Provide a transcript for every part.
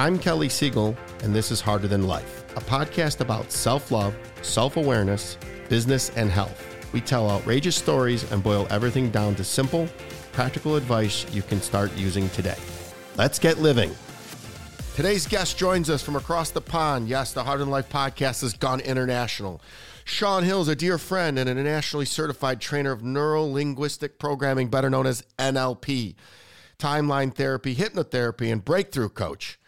I'm Kelly Siegel, and this is Harder Than Life, a podcast about self love, self awareness, business, and health. We tell outrageous stories and boil everything down to simple, practical advice you can start using today. Let's get living. Today's guest joins us from across the pond. Yes, the Harder Than Life podcast has gone international. Sian Hill is a dear friend and a nationally certified trainer of neuro linguistic programming, better known as NLP, timeline therapy, hypnotherapy, and breakthrough coach.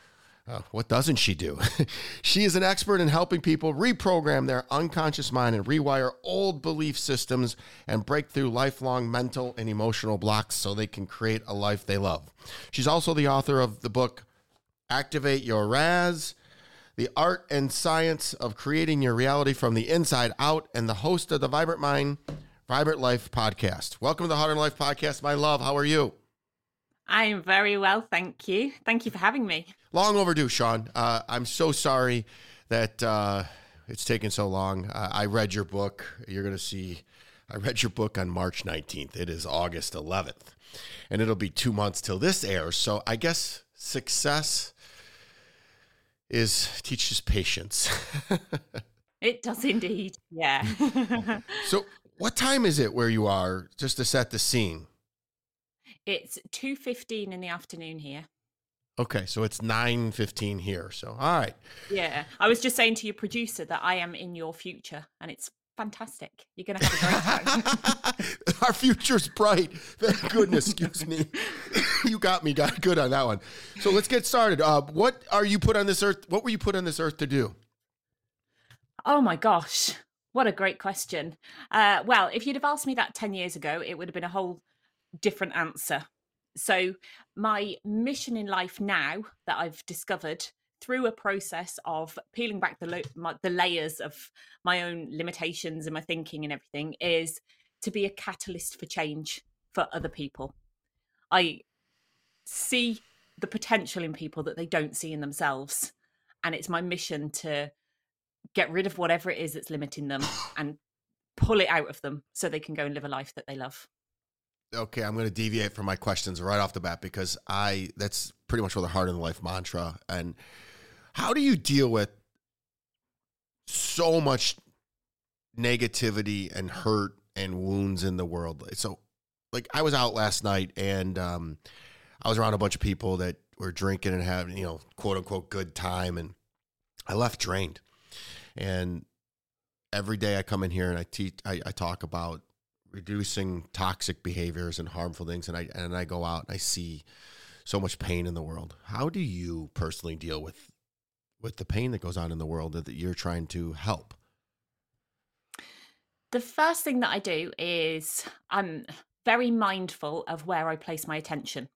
Uh, what doesn't she do? she is an expert in helping people reprogram their unconscious mind and rewire old belief systems and break through lifelong mental and emotional blocks so they can create a life they love. She's also the author of the book Activate Your RAS, The Art and Science of Creating Your Reality from the Inside Out, and the host of the Vibrant Mind, Vibrant Life podcast. Welcome to the Harder Life podcast, my love. How are you? I'm very well, thank you. Thank you for having me. Long overdue, Sian. Uh, I'm so sorry that uh, it's taken so long. Uh, I read your book. You're going to see, I read your book on March 19th. It is August 11th, and it'll be two months till this airs. So I guess success is teaches patience. it does indeed. Yeah. so, what time is it where you are, just to set the scene? It's 2.15 in the afternoon here. Okay, so it's 9.15 here. So, all right. Yeah. I was just saying to your producer that I am in your future and it's fantastic. You're going to have a great time. Our future's bright. Thank goodness. Excuse me. you got me. Got good on that one. So let's get started. Uh, what are you put on this earth? What were you put on this earth to do? Oh my gosh. What a great question. Uh, well, if you'd have asked me that 10 years ago, it would have been a whole different answer. So, my mission in life now that I've discovered through a process of peeling back the, lo- my, the layers of my own limitations and my thinking and everything is to be a catalyst for change for other people. I see the potential in people that they don't see in themselves. And it's my mission to get rid of whatever it is that's limiting them and pull it out of them so they can go and live a life that they love okay, I'm going to deviate from my questions right off the bat because I that's pretty much what the Harder Than Life mantra. And how do you deal with so much negativity and hurt and wounds in the world? So, like, I was out last night and um, I was around a bunch of people that were drinking and having, you know, quote unquote good time, and I left drained. And every day I come in here and I teach, I, I talk about reducing toxic behaviors and harmful things and I and I go out and I see so much pain in the world. How do you personally deal with with the pain that goes on in the world that, that you're trying to help? The first thing that I do is I'm very mindful of where I place my attention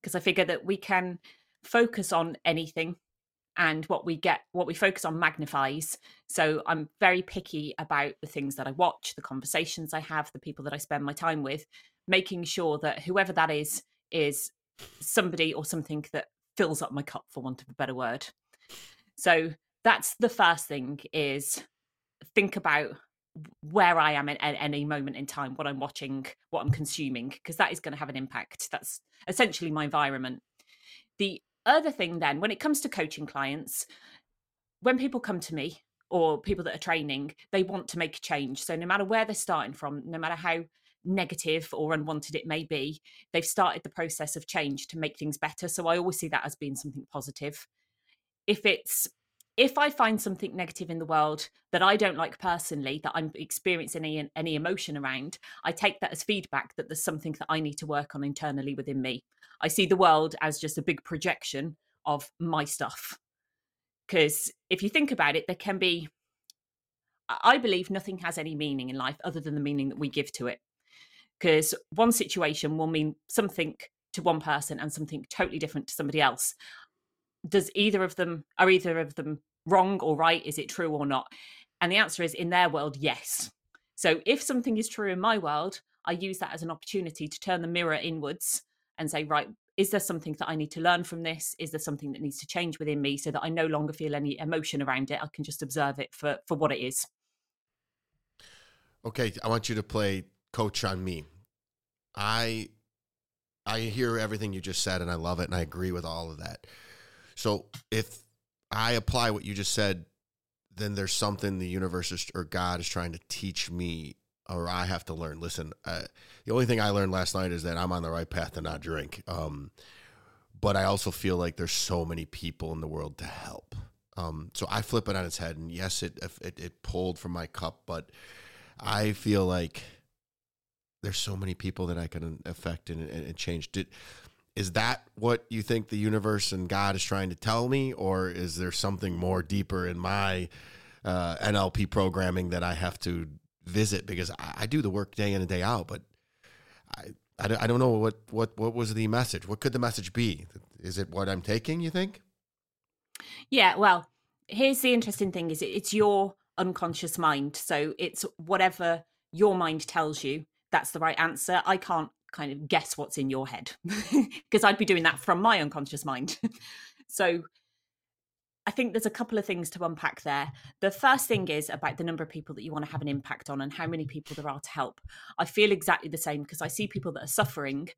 because I figure that we can focus on anything and what we get what we focus on magnifies. So i'm very picky about the things that i watch the conversations i have the people that i spend my time with making sure that whoever that is is somebody or something that fills up my cup for want of a better word. So that's the first thing is think about where i am at any moment in time what i'm watching what i'm consuming because that is going to have an impact. That's essentially my environment. The other thing then when it comes to coaching clients when people come to me or people that are training they want to make a change. So no matter where they're starting from no matter how negative or unwanted it may be they've started the process of change to make things better. So i always see that as being something positive. If it's if i find something negative in the world that i don't like personally that i'm experiencing any any emotion around i take that as feedback that there's something that i need to work on internally within me I see the world as just a big projection of my stuff. Because if you think about it, there can be, I believe nothing has any meaning in life other than the meaning that we give to it. Because one situation will mean something to one person and something totally different to somebody else. Does either of them, are either of them wrong or right? Is it true or not? And the answer is in their world, yes. So if something is true in my world, I use that as an opportunity to turn the mirror inwards and say, right, is there something that I need to learn from this? Is there something that needs to change within me so that I no longer feel any emotion around it? I can just observe it for, for what it is. Okay, I want you to play coach on me. I I hear everything you just said and I love it and I agree with all of that. So if I apply what you just said, then there's something the universe is, or God is trying to teach me, or I have to learn. Listen, uh, the only thing I learned last night is that I'm on the right path to not drink. Um, but I also feel like there's so many people in the world to help. Um, so I flip it on its head, and yes, it, it it pulled from my cup, but I feel like there's so many people that I can affect and, and change. Did is that what you think the universe and God is trying to tell me, or is there something more deeper in my uh, NLP programming that I have to visit? Because I, I, do the work day in and day out, but I, I, I don't know what, what, what was the message? What could the message be? Is it what I'm taking, you think? Yeah, well, here's the interesting thing is it's your unconscious mind. So it's whatever your mind tells you, that's the right answer. I can't kind of guess what's in your head because I'd be doing that from my unconscious mind. so I think there's a couple of things to unpack there. The first thing is about the number of people that you want to have an impact on and how many people there are to help. I feel exactly the same because I see people that are suffering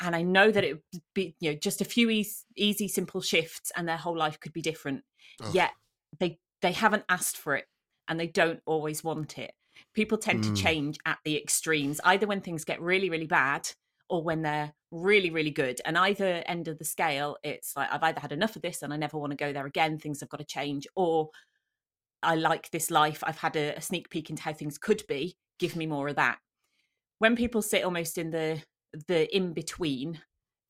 and I know that it would be you know just a few easy, easy simple shifts and their whole life could be different. Oh. Yet they they haven't asked for it and they don't always want it. People tend mm. to change at the extremes, either when things get really, really bad or when they're really, really good. And either end of the scale, it's like I've either had enough of this and I never want to go there again, things have got to change, or I like this life, I've had a, a sneak peek into how things could be, give me more of that. When people sit almost in the the in between,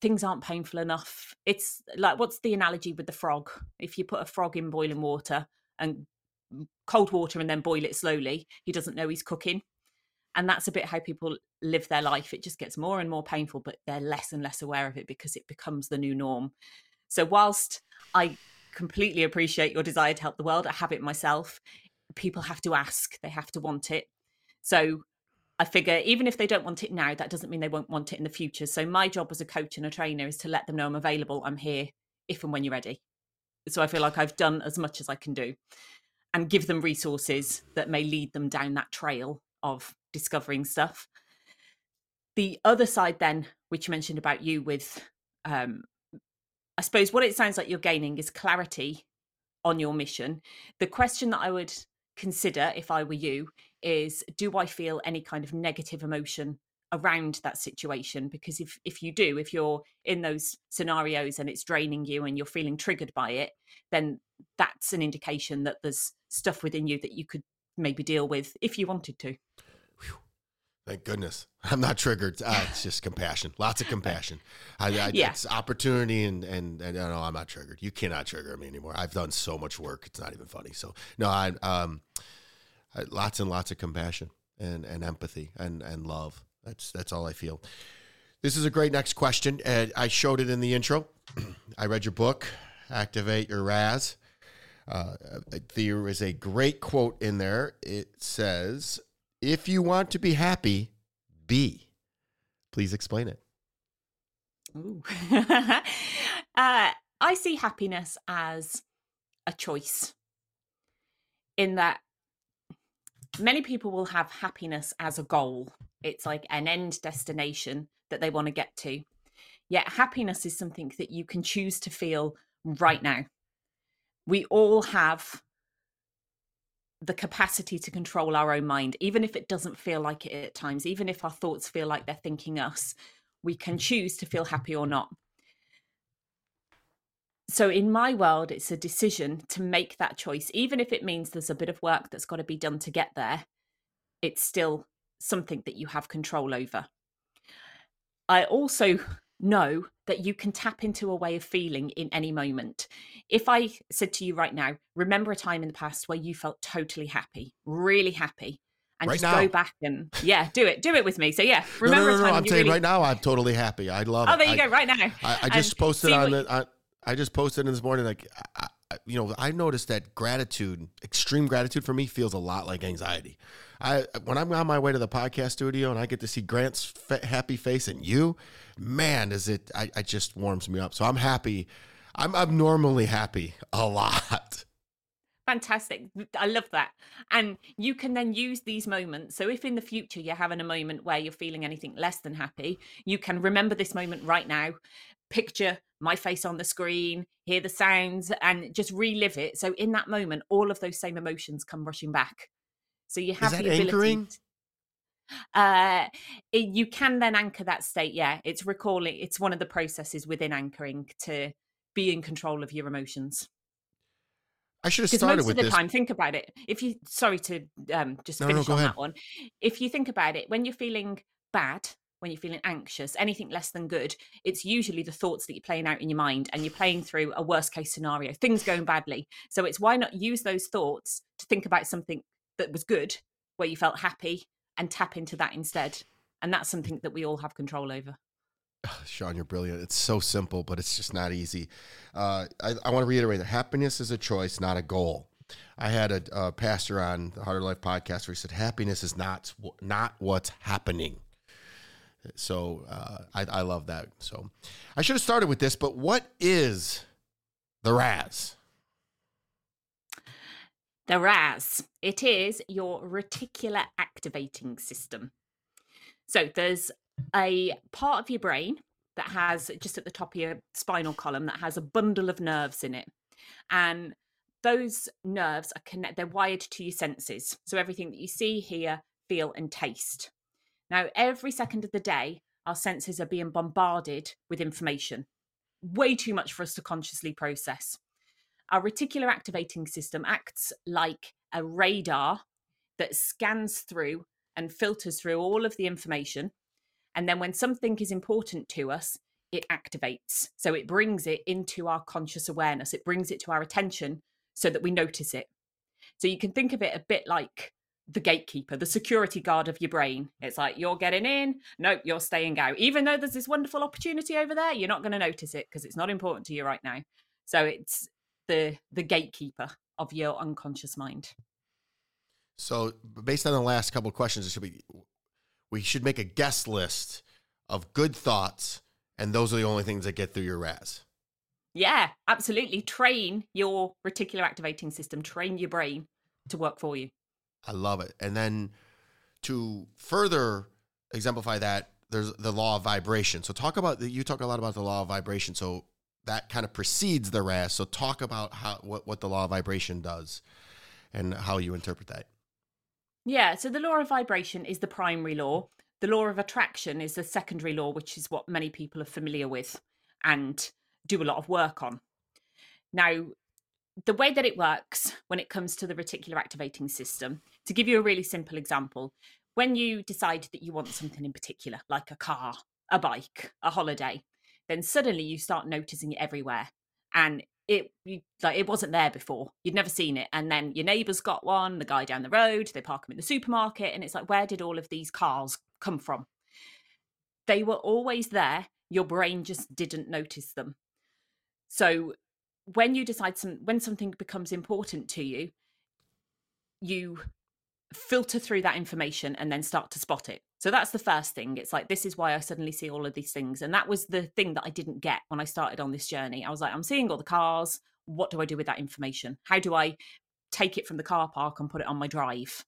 things aren't painful enough. It's like what's the analogy with the frog? If you put a frog in boiling water and cold water and then boil it slowly, he doesn't know he's cooking. And that's a bit how people live their life. It just gets more and more painful, but they're less and less aware of it because it becomes the new norm. So, whilst I completely appreciate your desire to help the world, I have it myself. People have to ask, they have to want it. So, I figure even if they don't want it now, that doesn't mean they won't want it in the future. So, my job as a coach and a trainer is to let them know I'm available, I'm here if and when you're ready. So, I feel like I've done as much as I can do and give them resources that may lead them down that trail of discovering stuff. The other side, then, which you mentioned about you with, um, I suppose what it sounds like you're gaining is clarity on your mission. The question that I would consider if I were you is do I feel any kind of negative emotion around that situation because if if you do if you're in those scenarios and it's draining you and you're feeling triggered by it then that's an indication that there's stuff within you that you could maybe deal with if you wanted to. Thank goodness. I'm not triggered. Uh, it's just compassion. Lots of compassion. I, I, yeah. It's opportunity and, and, and, no, I'm not triggered. You cannot trigger me anymore. I've done so much work. It's not even funny. So no, I, um, I, lots and lots of compassion and, and empathy and, and love. That's, that's all I feel. This is a great next question. I showed it in the intro. I read your book, Activate Your RAS. Uh, there is a great quote in there. It says, If you want to be happy, be. Please explain it. Ooh. uh, I see happiness as a choice, in that many people will have happiness as a goal. It's like an end destination that they want to get to. Yet, happiness is something that you can choose to feel right now we all have the capacity to control our own mind, even if it doesn't feel like it at times, even if our thoughts feel like they're thinking us, we can choose to feel happy or not. So, in my world, it's a decision to make that choice, even if it means there's a bit of work that's got to be done to get there, it's still something that you have control over. I also know that you can tap into a way of feeling in any moment. If I said to you right now, remember a time in the past where you felt totally happy, really happy, and right just now. go back and yeah, do it, do it with me. So yeah, remember no, no, no, no I'm saying really... right now I'm totally happy. I love oh, it. Oh, there you I, go, right now. I, I just posted on the. I, I just posted in this morning like I, you know I noticed that gratitude, extreme gratitude for me feels a lot like anxiety. I when I'm on my way to the podcast studio and I get to see Grant's happy face and you, man, is it? I, I just warms me up. So I'm happy. I'm abnormally happy a lot. Fantastic. I love that. And you can then use these moments. So, if in the future you're having a moment where you're feeling anything less than happy, you can remember this moment right now, picture my face on the screen, hear the sounds, and just relive it. So in that moment, all of those same emotions come rushing back. So you have Is that the ability. anchoring? Uh, it, you can then anchor that state. Yeah, it's recalling. It's one of the processes within anchoring to be in control of your emotions. I should have started most with of the this. time, think about it. If you, sorry to um, just No, no, finish go on ahead. that one. If you think about it, when you're feeling bad, when you're feeling anxious, anything less than good, it's usually the thoughts that you're playing out in your mind and you're playing through a worst case scenario, things going badly. So it's why not use those thoughts to think about something that was good, where you felt happy, and tap into that instead. And that's something that we all have control over. Sian, you're brilliant. It's so simple, but it's just not easy. Uh, I, I want to reiterate that happiness is a choice, not a goal. I had a, a pastor on the Harder Life podcast where he said, "Happiness is not not what's happening." So uh, I, I love that. So I should have started with this, but what is the RAS? The RAS, it is your reticular activating system. So there's a part of your brain that has just at the top of your spinal column that has a bundle of nerves in it. And those nerves are connect they're wired to your senses. So everything that you see, hear, feel, and taste. Now, every second of the day, our senses are being bombarded with information. Way too much for us to consciously process. Our reticular activating system acts like a radar that scans through and filters through all of the information. And then when something is important to us, it activates. So it brings it into our conscious awareness, it brings it to our attention so that we notice it. So you can think of it a bit like the gatekeeper, the security guard of your brain. It's like you're getting in, nope, you're staying out. Even though there's this wonderful opportunity over there, you're not going to notice it because it's not important to you right now. So it's the the gatekeeper of your unconscious mind. So based on the last couple of questions, it should be we should make a guest list of good thoughts, and those are the only things that get through your RAS. Yeah, absolutely. Train your reticular activating system, train your brain to work for you. I love it. And then to further exemplify that, there's the law of vibration. So talk about you talk a lot about the law of vibration. So that kind of precedes the RAS. So talk about how what, what the law of vibration does and how you interpret that. Yeah, so the law of vibration is the primary law. The law of attraction is the secondary law, which is what many people are familiar with and do a lot of work on. Now, the way that it works when it comes to the reticular activating system, to give you a really simple example, when you decide that you want something in particular, like a car, a bike, a holiday, then suddenly you start noticing it everywhere. And it you, like it wasn't there before. You'd never seen it, and then your neighbour's got one. The guy down the road, they park them in the supermarket, and it's like, where did all of these cars come from? They were always there. Your brain just didn't notice them. So when you decide some when something becomes important to you, you filter through that information and then start to spot it. So that's the first thing. It's like, this is why I suddenly see all of these things. And that was the thing that I didn't get when I started on this journey. I was like, I'm seeing all the cars. What do I do with that information? How do I take it from the car park and put it on my drive?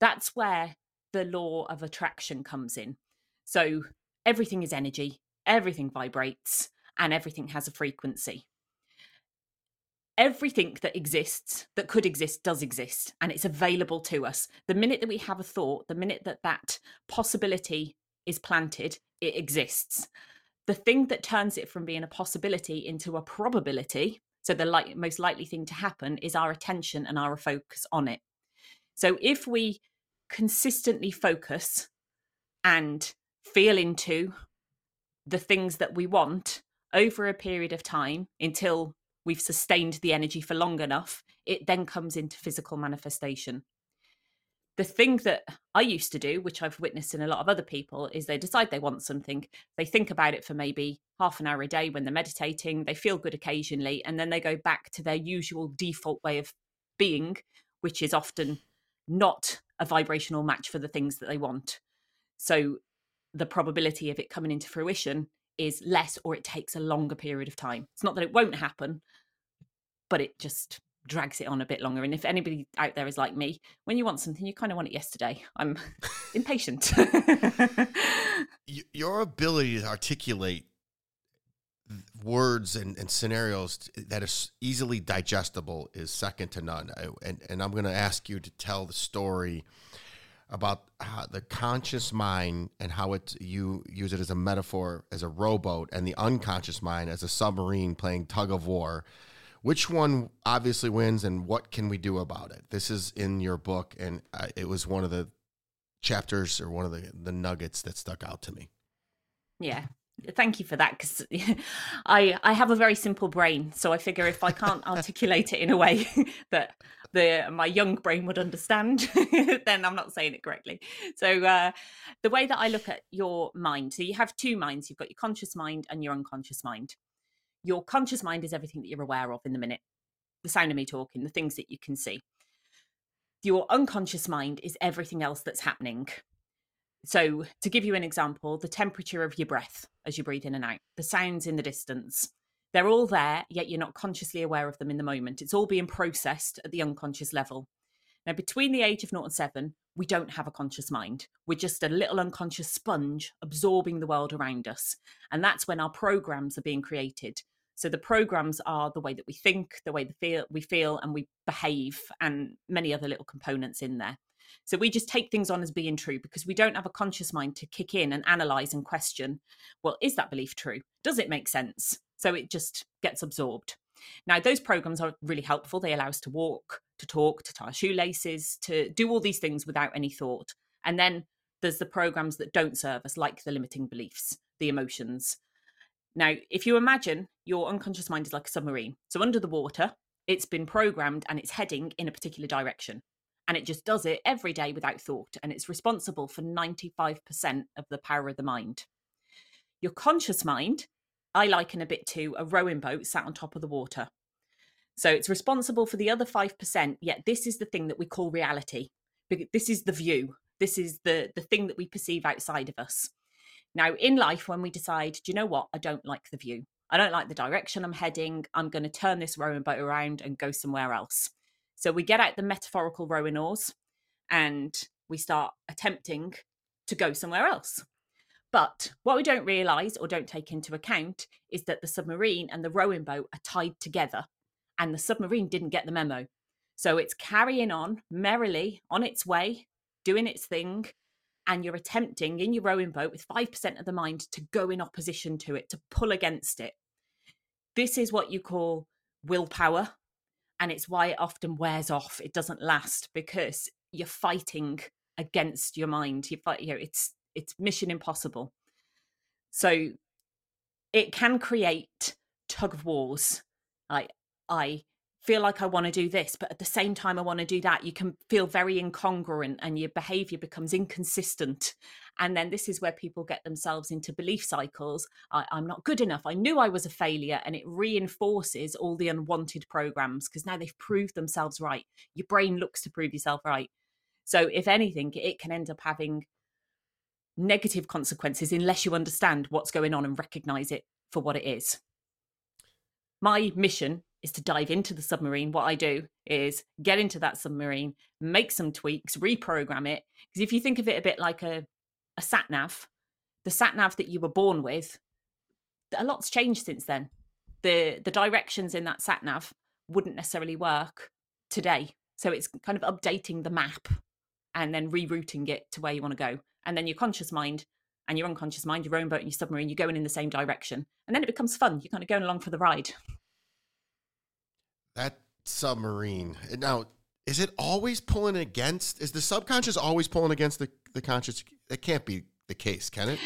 That's where the law of attraction comes in. So everything is energy, everything vibrates, and everything has a frequency everything that exists that could exist does exist and it's available to us. The minute that we have a thought the minute that that possibility is planted it exists. The thing that turns it from being a possibility into a probability so the like, most likely thing to happen is our attention and our focus on it. So if we consistently focus and feel into the things that we want over a period of time until we've sustained the energy for long enough, it then comes into physical manifestation. The thing that I used to do, which I've witnessed in a lot of other people, is they decide they want something. They think about it for maybe half an hour a day when they're meditating. They feel good occasionally, and then they go back to their usual default way of being, which is often not a vibrational match for the things that they want. So the probability of it coming into fruition is less or it takes a longer period of time. It's not that it won't happen, but it just drags it on a bit longer. And if anybody out there is like me, when you want something, you kind of want it yesterday. I'm impatient. Your ability to articulate words and, and scenarios that is easily digestible is second to none. And, and I'm going to ask you to tell the story about the conscious mind and how it you use it as a metaphor as a rowboat and the unconscious mind as a submarine playing tug of war which one obviously wins and what can we do about it? This is in your book and it was one of the chapters or one of the, the nuggets that stuck out to me. Yeah. Thank you for that because i i have a very simple brain so i figure if i can't articulate it in a way that the my young brain would understand then i'm not saying it correctly. So uh, the way that i look at your mind so you have two minds. You've got your conscious mind and your unconscious mind your conscious mind is everything that you're aware of in the minute the sound of me talking the things that you can see your unconscious mind is everything else that's happening so, to give you an example, the temperature of your breath as you breathe in and out, the sounds in the distance, they're all there, yet you're not consciously aware of them in the moment. It's all being processed at the unconscious level. Now, between the age of 0 and 7, we don't have a conscious mind. We're just a little unconscious sponge absorbing the world around us. And that's when our programs are being created. So the programs are the way that we think, the way feel, we feel and we behave, and many other little components in there. So we just take things on as being true because we don't have a conscious mind to kick in and analyze and question well, is that belief true? Does it make sense? So it just gets absorbed. Now, those programs are really helpful. They allow us to walk, to talk, to tie shoelaces, to do all these things without any thought. And then there's the programs that don't serve us, like the limiting beliefs, the emotions. Now, if you imagine your unconscious mind is like a submarine, so under the water, it's been programmed and it's heading in a particular direction and it just does it every day without thought and it's responsible for 95% of the power of the mind. Your conscious mind i liken a bit to a rowing boat sat on top of the water. So it's responsible for the other 5% yet this is the thing that we call reality this is the view this is the the thing that we perceive outside of us now in life when we decide do you know what i don't like the view i don't like the direction i'm heading i'm going to turn this rowing boat around and go somewhere else so we get out the metaphorical rowing oars and we start attempting to go somewhere else. But what we don't realise or don't take into account is that the submarine and the rowing boat are tied together, and the submarine didn't get the memo. So it's carrying on merrily on its way, doing its thing, and you're attempting in your rowing boat with 5% of the mind to go in opposition to it, to pull against it. This is what you call willpower and it's why it often wears off. It doesn't last because you're fighting against your mind. You fight you know it's it's mission impossible. So it can create tug of wars. I i feel like I want to do this, but at the same time, I want to do that. You can feel very incongruent and your behavior becomes inconsistent. And then this is where people get themselves into belief cycles. I, am not good enough. I knew I was a failure. And it reinforces all the unwanted programs because now they've proved themselves right. Your brain looks to prove yourself right. So, if anything, it can end up having negative consequences unless you understand what's going on and recognize it for what it is. My mission is to dive into the submarine. What I do is get into that submarine, make some tweaks, reprogram it. Because if you think of it a bit like a, a sat nav, the sat nav that you were born with, a lot's changed since then. The the directions in that sat nav wouldn't necessarily work today. So it's kind of updating the map and then rerouting it to where you want to go. And then your conscious mind and your unconscious mind, your own boat and your submarine, you're going in the same direction. And then it becomes fun. You're kind of going along for the ride. That submarine. Now, is it always pulling against? Is the subconscious always pulling against the, the conscious? It can't be the case, can it?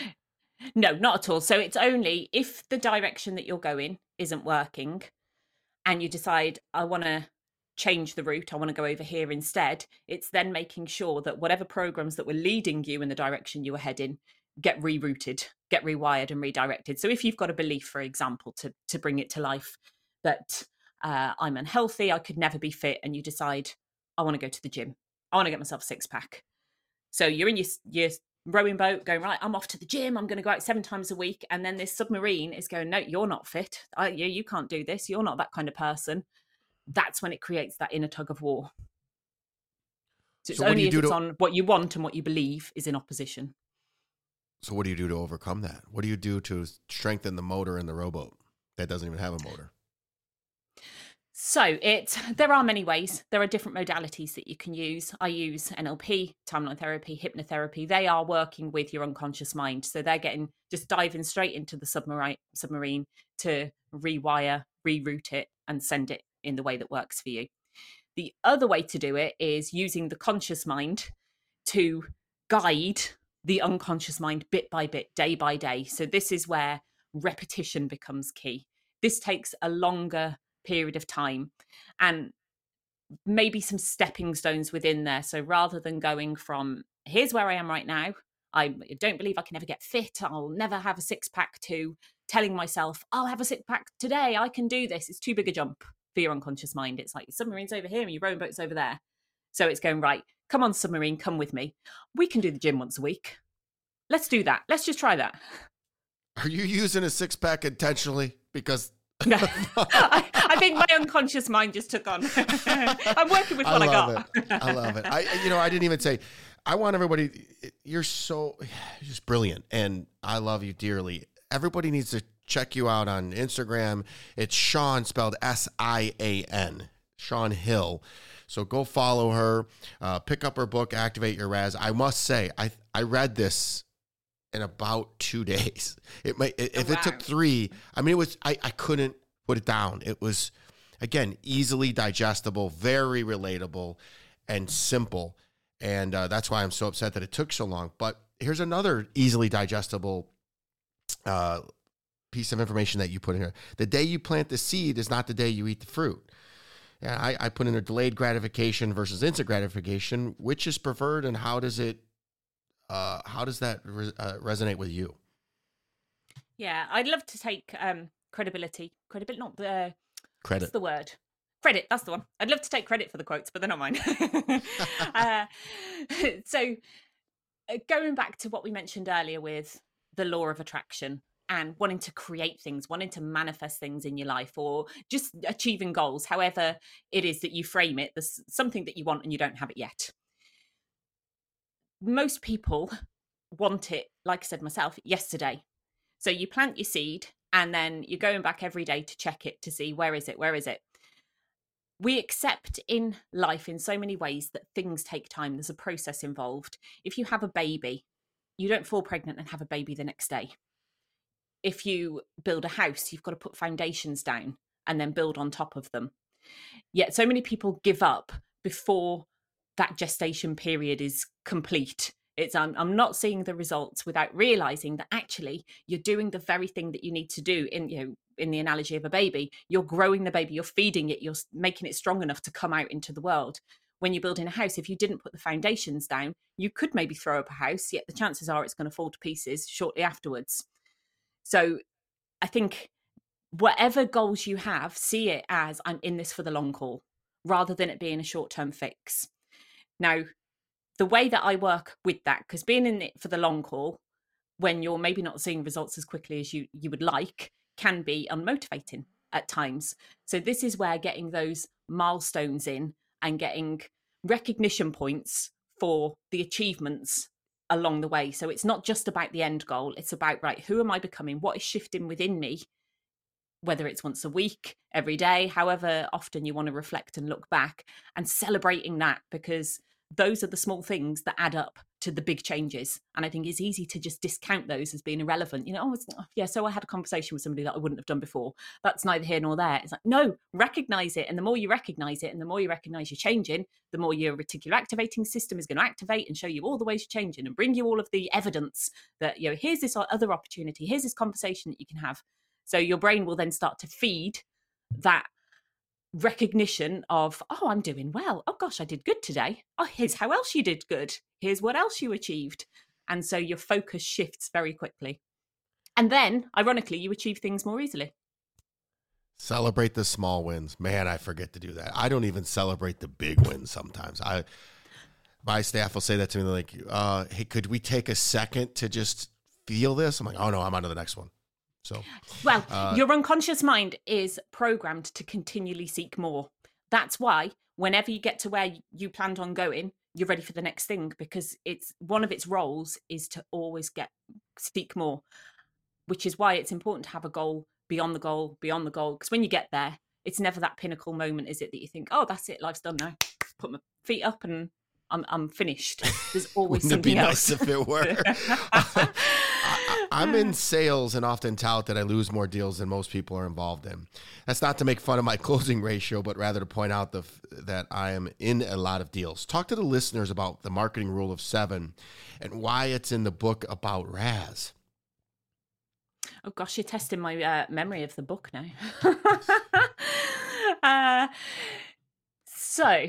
No, not at all. So it's only if the direction that you're going isn't working and you decide, I want to change the route, I want to go over here instead, it's then making sure that whatever programs that were leading you in the direction you were heading get rerouted, get rewired and redirected. So if you've got a belief, for example, to to bring it to life, that uh, I'm unhealthy, I could never be fit, and you decide, I want to go to the gym, I want to get myself a six pack. So you're in your, your rowing boat going, right, I'm off to the gym, I'm going to go out seven times a week. And then this submarine is going, no, you're not fit. I, you, you can't do this. You're not that kind of person. That's when it creates that inner tug of war. So it's so only if it's to... on what you want and what you believe is in opposition. So what do you do to overcome that? What do you do to strengthen the motor in the rowboat? that doesn't even have a motor? So it there are many ways. There are different modalities that you can use. I use NLP, timeline therapy, hypnotherapy. They are working with your unconscious mind. So they're getting just diving straight into the submarine submarine to rewire, reroute it and send it in the way that works for you. The other way to do it is using the conscious mind to guide the unconscious mind bit by bit, day by day. So this is where repetition becomes key. This takes a longer period of time and maybe some stepping stones within there. So rather than going from here's where I am right now, I don't believe I can ever get fit, I'll never have a six pack, to telling myself, I'll have a six pack today, I can do this. It's too big a jump for your unconscious mind. It's like submarine's over here and your rowing boat's over there. So it's going, right, come on, submarine, come with me. We can do the gym once a week. Let's do that. Let's just try that. Are you using a six pack intentionally? Because I, I, think my unconscious mind just took on. I'm working with what I, I got. It. I love it. I, you know, I didn't even say. I want everybody. You're so you're just brilliant, and I love you dearly. Everybody needs to check you out on Instagram. It's Sian spelled S I A N. Sian Hill. So go follow her. Uh, pick up her book, Activate Your RAS. I must say, I I read this in about two days. It might if oh, wow. it took three. I mean, it was I I couldn't put it down. It was again easily digestible, very relatable, and simple. And uh, that's why I'm so upset that it took so long. But here's another easily digestible uh, piece of information that you put in here. The day you plant the seed is not the day you eat the fruit. Yeah, I, I put in a delayed gratification versus instant gratification. Which is preferred, and how does it uh, how does that re- uh, resonate with you? Yeah, I'd love to take um, credibility. Credibility, not the credit. What's the word? Credit. That's the one. I'd love to take credit for the quotes, but they're not mine. uh, so, uh, going back to what we mentioned earlier with the law of attraction and wanting to create things, wanting to manifest things in your life, or just achieving goals, however it is that you frame it, there's something that you want and you don't have it yet most people want it, like I said myself, yesterday. So you plant your seed and then you're going back every day to check it to see where is it, where is it. We accept in life in so many ways that things take time. There's a process involved. If you have a baby, you don't fall pregnant and have a baby the next day. If you build a house, you've got to put foundations down and then build on top of them. Yet so many people give up before that gestation period is complete it's I'm, I'm not seeing the results without realizing that actually you're doing the very thing that you need to do in you know in the analogy of a baby. You're growing the baby you're feeding it you're making it strong enough to come out into the world. When you're building a house if you didn't put the foundations down you could maybe throw up a house yet the chances are it's going to fall to pieces shortly afterwards. So i think whatever goals you have see it as i'm in this for the long haul rather than it being a short term fix. Now, the way that I work with that, because being in it for the long haul, when you're maybe not seeing results as quickly as you, you would like, can be unmotivating at times. So, this is where getting those milestones in and getting recognition points for the achievements along the way. So, it's not just about the end goal, it's about, right, who am I becoming? What is shifting within me? Whether it's once a week, every day, however often you want to reflect and look back and celebrating that because those are the small things that add up to the big changes. And I think it's easy to just discount those as being irrelevant. You know, oh, yeah, so I had a conversation with somebody that I wouldn't have done before. That's neither here nor there. It's like, no, recognize it. And the more you recognize it and the more you recognize you're changing, the more your reticular activating system is going to activate and show you all the ways you're changing and bring you all of the evidence that, you know, here's this other opportunity, here's this conversation that you can have. So your brain will then start to feed that recognition of, oh, I'm doing well. Oh, gosh, I did good today. Oh, here's how else you did good. Here's what else you achieved. And so your focus shifts very quickly. And then, ironically, you achieve things more easily. Celebrate the small wins. Man, I forget to do that. I don't even celebrate the big wins sometimes. I my staff will say that to me like, uh, hey, could we take a second to just feel this? I'm like, oh no, I'm on to the next one. So, well, uh, your unconscious mind is programmed to continually seek more. That's why whenever you get to where you planned on going, you're ready for the next thing because it's one of its roles is to always get seek more, which is why it's important to have a goal beyond the goal, beyond the goal. Because when you get there, it's never that pinnacle moment, is it? That you think, oh, that's it, life's done now. Put my feet up and I'm I'm finished. There's always Wouldn't it be something nice if it were? I, am in sales and often tout that I lose more deals than most people are involved in. That's not to make fun of my closing ratio, but rather to point out the, f- that I am in a lot of deals. Talk to the listeners about the marketing rule of seven and why it's in the book about RAS. Oh gosh, you're testing my uh, memory of the book now. uh, so,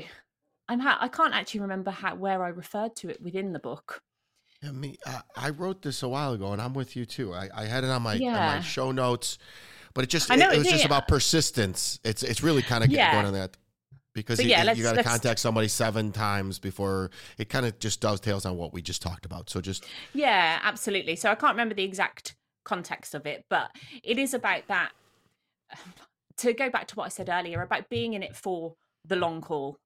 I'm ha- I can't actually remember how where I referred to it within the book. I mean, I, I wrote this a while ago, and I'm with you too. I, I had it on my, on my show notes, but it just it, it was just about persistence. It's it's really kind of Yeah. going on that because you, yeah, you got to contact somebody seven times before it kind of just dovetails on what we just talked about. So just Yeah, absolutely. So I can't remember the exact context of it, but it is about that. To go back to what I said earlier about being in it for the long haul.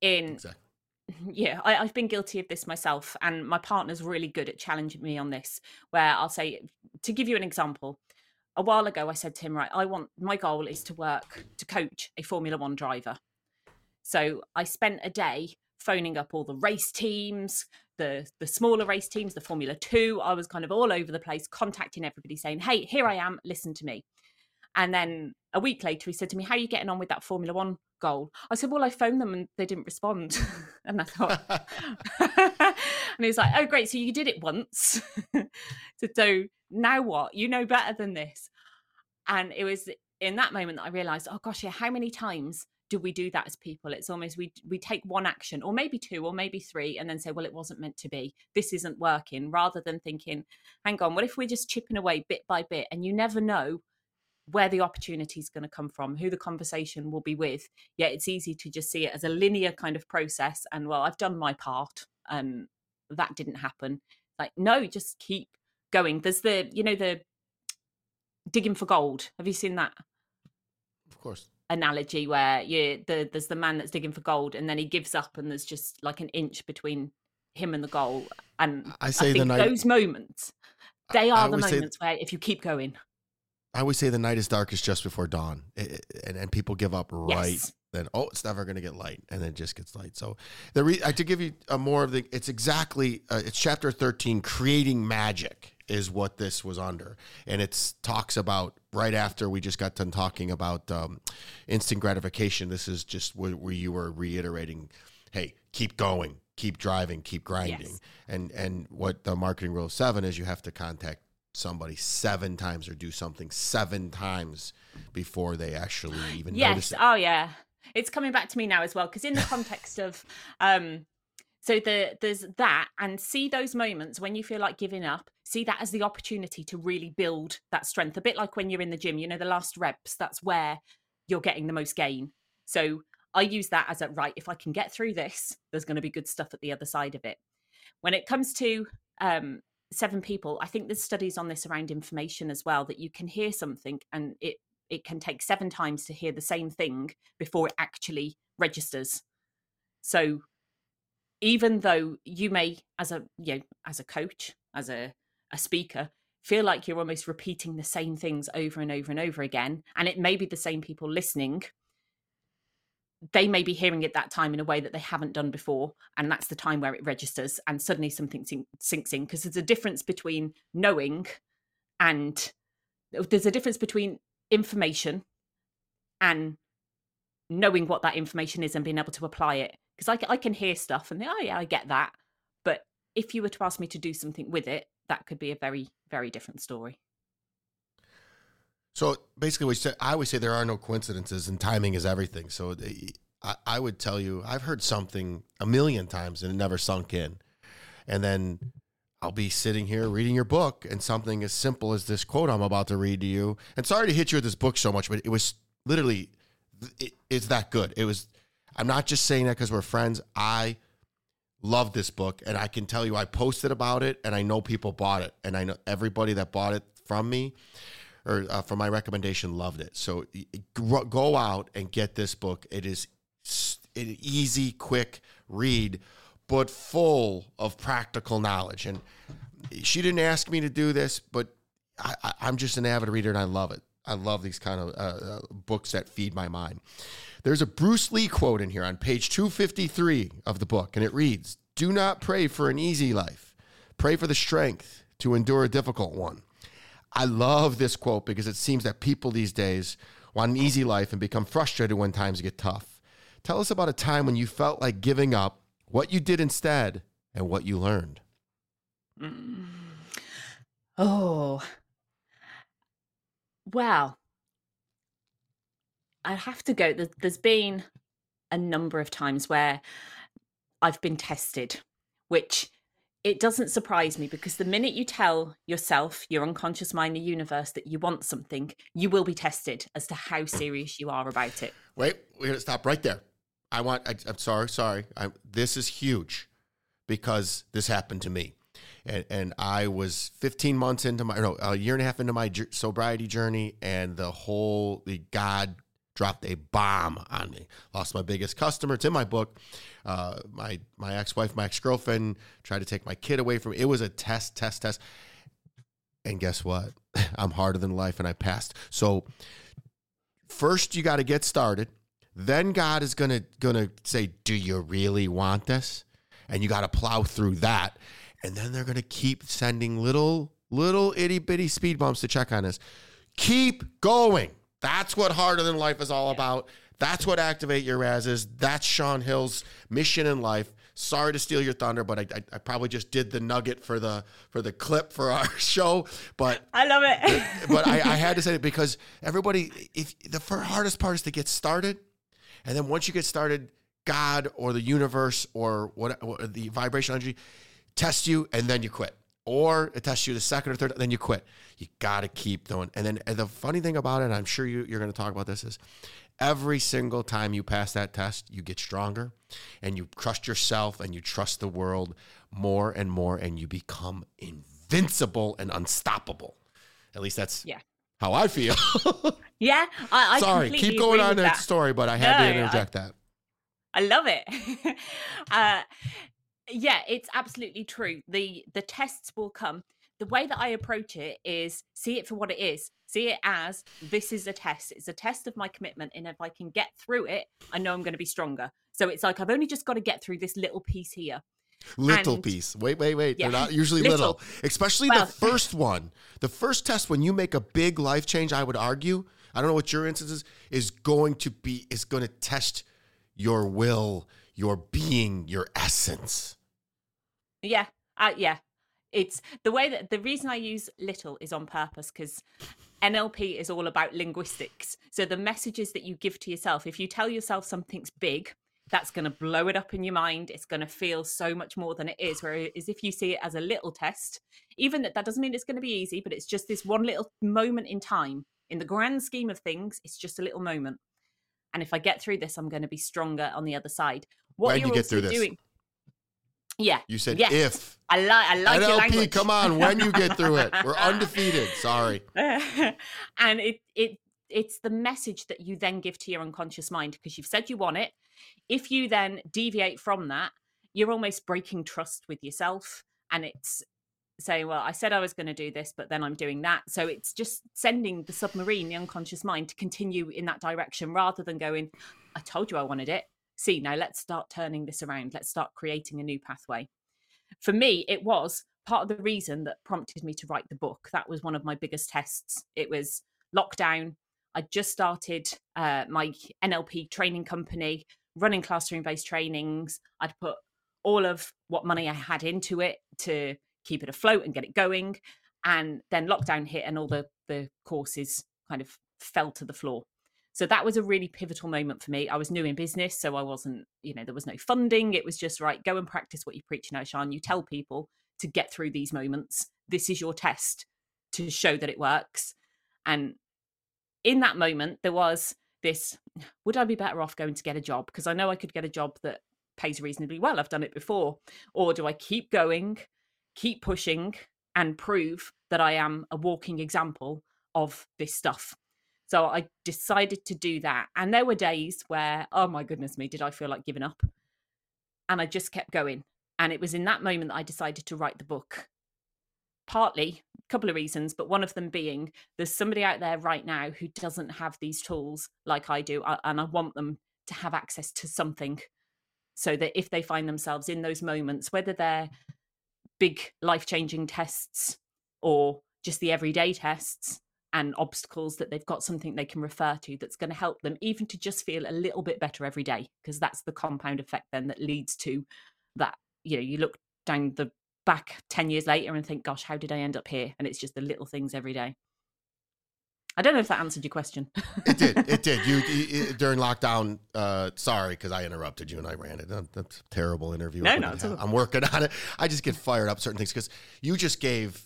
In exactly. yeah, I, I've been guilty of this myself, and my partner's really good at challenging me on this. Where I'll say, to give you an example, a while ago I said to him, right, I want my goal is to work to coach a Formula One driver. So I spent a day phoning up all the race teams, the the smaller race teams, the Formula Two. I was kind of all over the place, contacting everybody, saying, "Hey, here I am. Listen to me." And then a week later, he said to me, "How are you getting on with that Formula One goal?" I said, "Well, I phoned them and they didn't respond." and I thought, and he was like, "Oh, great! So you did it once. so, so now what? You know better than this." And it was in that moment that I realized, oh gosh, yeah, how many times do we do that as people? It's almost we we take one action, or maybe two, or maybe three, and then say, well, it wasn't meant to be. This isn't working. Rather than thinking, hang on, what if we're just chipping away bit by bit, and you never know where the opportunity is going to come from, who the conversation will be with. Yeah, it's easy to just see it as a linear kind of process, and well, I've done my part, and that didn't happen. Like, no, just keep going. There's the, you know, the digging for gold. Have you seen that? Of course. analogy where you the there's the man that's digging for gold and then he gives up and there's just like an inch between him and the goal and I say I the think night. those moments they I are the always say- moments where if you keep going I always say the night is darkest just before dawn, It- it- and, and people give up right yes then. Oh, it's never going to get light, and then it just gets light. So the re- I, to give you a more of the, it's exactly uh, it's chapter thirteen, creating magic is what this was under, and it's talks about right after we just got done talking about um, instant gratification. This is just where, where you were reiterating, hey, keep going, keep driving, keep grinding, Yes. and and what the marketing rule of seven is, you have to contact somebody seven times or do something seven times before they actually even notice yes it. oh yeah. It's coming back to me now as well because in the context of um so the there's that and see those moments when you feel like giving up see that as the opportunity to really build that strength a bit like when you're in the gym you know the last reps that's where you're getting the most gain. So i use that as a right if i can get through this there's going to be good stuff at the other side of it. When it comes to um seven people i think there's studies on this around information as well that you can hear something and it it can take seven times to hear the same thing before it actually registers. So even though you may as a you know as a coach as a, a speaker feel like you're almost repeating the same things over and over and over again and it may be the same people listening they may be hearing it that time in a way that they haven't done before and that's the time where it registers and suddenly something sink, sinks in because there's a difference between knowing and uh, there's a difference between information and knowing what that information is and being able to apply it because I, I can hear stuff and oh yeah i get that but if you were to ask me to do something with it that could be a very very different story So basically, we said, I always say there are no coincidences, and timing is everything. So the, I, I would tell you, I've heard something a million times and it never sunk in, and then I'll be sitting here reading your book, and something as simple as this quote I'm about to read to you. And sorry to hit you with this book so much, but it was literally, it, it's that good. It was. I'm not just saying that because we're friends. I love this book, and I can tell you, I posted about it, and I know people bought it, and I know everybody that bought it from me or uh, from my recommendation loved it. So go out and get this book. It is an easy, quick read, but full of practical knowledge. And she didn't ask me to do this, but I, I'm just an avid reader and I love it. I love these kind of uh, uh, books that feed my mind. There's a Bruce Lee quote in here on page 253 of the book, and it reads Do not pray for an easy life, pray for the strength to endure a difficult one. I love this quote because it seems that people these days want an easy life and become frustrated when times get tough. Tell us about a time when you felt like giving up, what you did instead, and what you learned. Mm. Oh, well, I have to go. There's been a number of times where I've been tested, which it doesn't surprise me because the minute you tell yourself, your unconscious mind, the universe that you want something, you will be tested as to how serious you are about it. Wait, we're gonna stop right there. I want. I, am sorry, sorry. I, this is huge because this happened to me, and, and I was 15 months into my, no, a year and a half into my sobriety journey, and the whole the God dropped a bomb on me. Lost my biggest customer. It's in my book. Uh, my my ex wife, my ex girlfriend, tried to take my kid away from me. It was a test, test, test. And guess what? I'm harder than life, and I passed. So first, you got to get started. Then God is gonna gonna say, "Do you really want this?" And you got to plow through that. And then they're gonna keep sending little little itty bitty speed bumps to check on us. Keep going that's what Harder Than Life is all yeah. about. That's what Activate Your RAS is. That's Sian Hill's mission in life. Sorry to steal your thunder, but I, I, I, probably just did the nugget for the for the clip for our show. But I love it. but I, I had to say it because everybody, if the hardest part is to get started, and then once you get started, God or the universe or what the vibrational energy test you, and then you quit or it tests you the second or third, then you quit. You got to keep doing. And then and the funny thing about it, I'm sure you, you're going to talk about this, is every single time you pass that test, you get stronger and you trust yourself and you trust the world more and more and you become invincible and unstoppable. At least that's yeah. how I feel. yeah. I, I Sorry, keep going on that, that story, but I had no, to interject I, that. I love it. uh, yeah it's absolutely true. The the tests will come. The way that i approach it is see it for what it is. See it as this is a test. It's a test of my commitment and if i can get through it i know i'm going to be stronger. So it's like i've only just got to get through this little piece here. Little and, piece. Wait wait wait. Yeah, they're not usually little, little. especially well, the first one. The first test when you make a big life change i would argue i don't know what your instance is is going to be is going to test your will your being your essence yeah, uh, yeah. It's the way that the reason I use little is on purpose because NLP is all about linguistics. So the messages that you give to yourself, if you tell yourself something's big, that's going to blow it up in your mind. It's going to feel so much more than it is. Whereas if you see it as a little test, even that that doesn't mean it's going to be easy, but it's just this one little moment in time. In the grand scheme of things, it's just a little moment. And if I get through this, I'm going to be stronger on the other side. What when you get through this? Doing, yeah. You said yes. if. I like I like NLP, language. come on, when you get through it. We're undefeated. Sorry. and it it it's the message that you then give to your unconscious mind because you've said you want it. If you then deviate from that, you're almost breaking trust with yourself and it's saying, well, I said I was going to do this, but then I'm doing that. So it's just sending the submarine, the unconscious mind, to continue in that direction rather than going, I told you I wanted it see, now let's start turning this around. Let's start creating a new pathway. For me, it was part of the reason that prompted me to write the book. That was one of my biggest tests. It was lockdown. I just started uh, my NLP training company, running classroom based trainings. I'd put all of what money I had into it to keep it afloat and get it going. And then lockdown hit, and all the, the courses kind of fell to the floor. So that was a really pivotal moment for me. I was new in business, so I wasn't, you know, there was no funding. It was just right, go and practice what you preach now, Sian. You tell people to get through these moments. This is your test to show that it works. And in that moment, there was this would I be better off going to get a job? Because I know I could get a job that pays reasonably well. I've done it before. Or do I keep going, keep pushing, and prove that I am a walking example of this stuff? So I decided to do that. And there were days where, oh my goodness me, did I feel like giving up? And I just kept going. And it was in that moment that I decided to write the book. partly a couple of reasons, but one of them being there's somebody out there right now who doesn't have these tools like I do, and I want them to have access to something so that if they find themselves in those moments, whether they're big life changing tests or just the everyday tests and obstacles, that they've got something they can refer to that's going to help them even to just feel a little bit better every day, because that's the compound effect then that leads to that. You know, you look down the back 10 years later and think, gosh, how did I end up here? And it's just the little things every day. I don't know if that answered your question. it did. It did. You, you during lockdown. Uh, sorry, because I interrupted you and I ran it. That's a terrible interview. No, no, I'm working on it. I just get fired up certain things because you just gave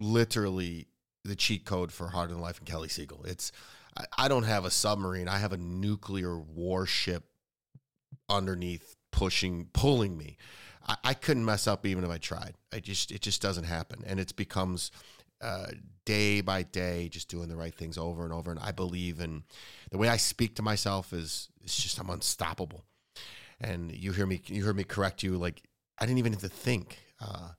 literally the cheat code for Harder Than Life and Kelly Siegel. It's I, I don't have a submarine. I have a nuclear warship underneath pushing, pulling me. I, I couldn't mess up even if I tried. I just it just doesn't happen, and it becomes uh, day by day, just doing the right things over and over. And I believe in the way I speak to myself is it's just I'm unstoppable. And you hear me, you heard me correct you. Like I didn't even have to think, uh,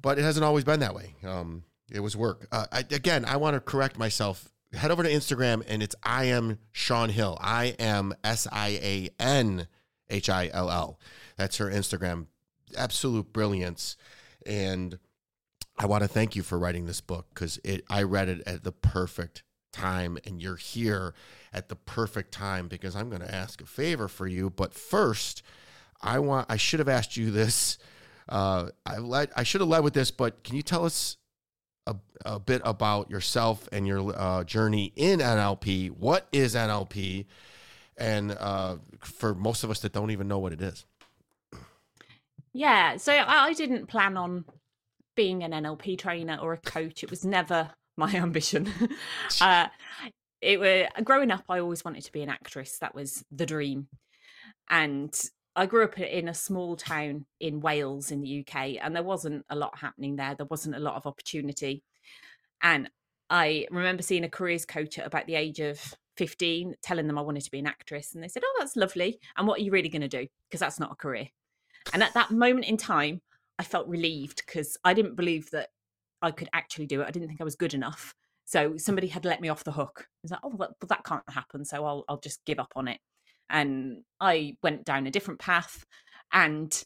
but it hasn't always been that way. Um, it was work. Uh, I, again, I want to correct myself. Head over to Instagram and it's I am Sian Hill. I am S I A N H I L L. That's her Instagram. Absolute brilliance. And I want to thank you for writing this book because it I read it at the perfect time and you're here at the perfect time because I'm going to ask a favor for you. But first, I want I should have asked you this. Uh, I led I should have led with this, but can you tell us a, a bit about yourself and your uh, journey in NLP? What is NLP? And uh, for most of us that don't even know what it is. Yeah, so I didn't plan on being an NLP trainer or a coach. It was never my ambition. uh, it was growing up. I always wanted to be an actress. That was the dream, and I grew up in a small town in Wales in the UK, and there wasn't a lot happening there. There wasn't a lot of opportunity, and I remember seeing a careers coach at about the age of 15, telling them I wanted to be an actress, and they said, "Oh, that's lovely. And what are you really going to do? Because that's not a career." And at that moment in time, I felt relieved because I didn't believe that I could actually do it. I didn't think I was good enough. So somebody had let me off the hook. I was like, oh, well, that can't happen. So I'll, I'll just give up on it. And I went down a different path. And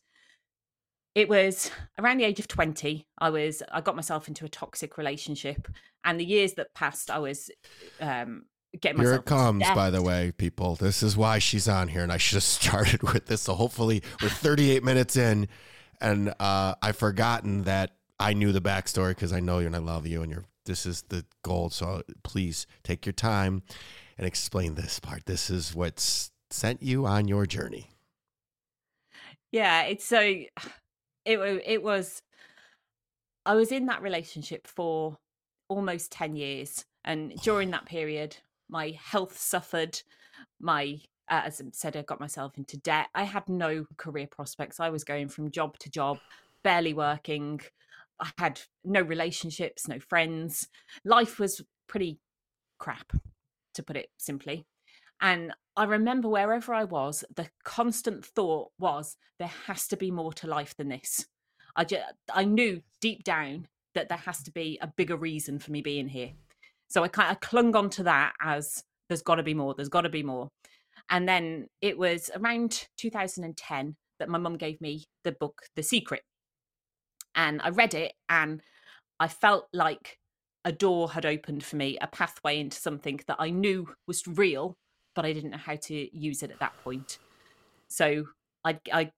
it was around the age of 20 i was i got myself into a toxic relationship and the years that passed i was um getting here it comes by the way people this is why she's on here and i should have started with this so hopefully we're 38 minutes in and uh, I've forgotten that I knew the backstory because I know you and I love you, and you're this is the gold. So please take your time and explain this part. This is what's sent you on your journey. Yeah, it's so it it was. I was in that relationship for almost ten years, and during that period, my health suffered. My uh, as I said, I got myself into debt. I had no career prospects. I was going from job to job, barely working. I had no relationships, no friends. Life was pretty crap, to put it simply. And I remember wherever I was, the constant thought was there has to be more to life than this. I just, I knew deep down that there has to be a bigger reason for me being here. So I kind of clung on to that as there's got to be more, there's got to be more. And then it was around 2010 that my mum gave me the book, The Secret. And I read it and I felt like a door had opened for me, a pathway into something that I knew was real, but I didn't know how to use it at that point. So I, I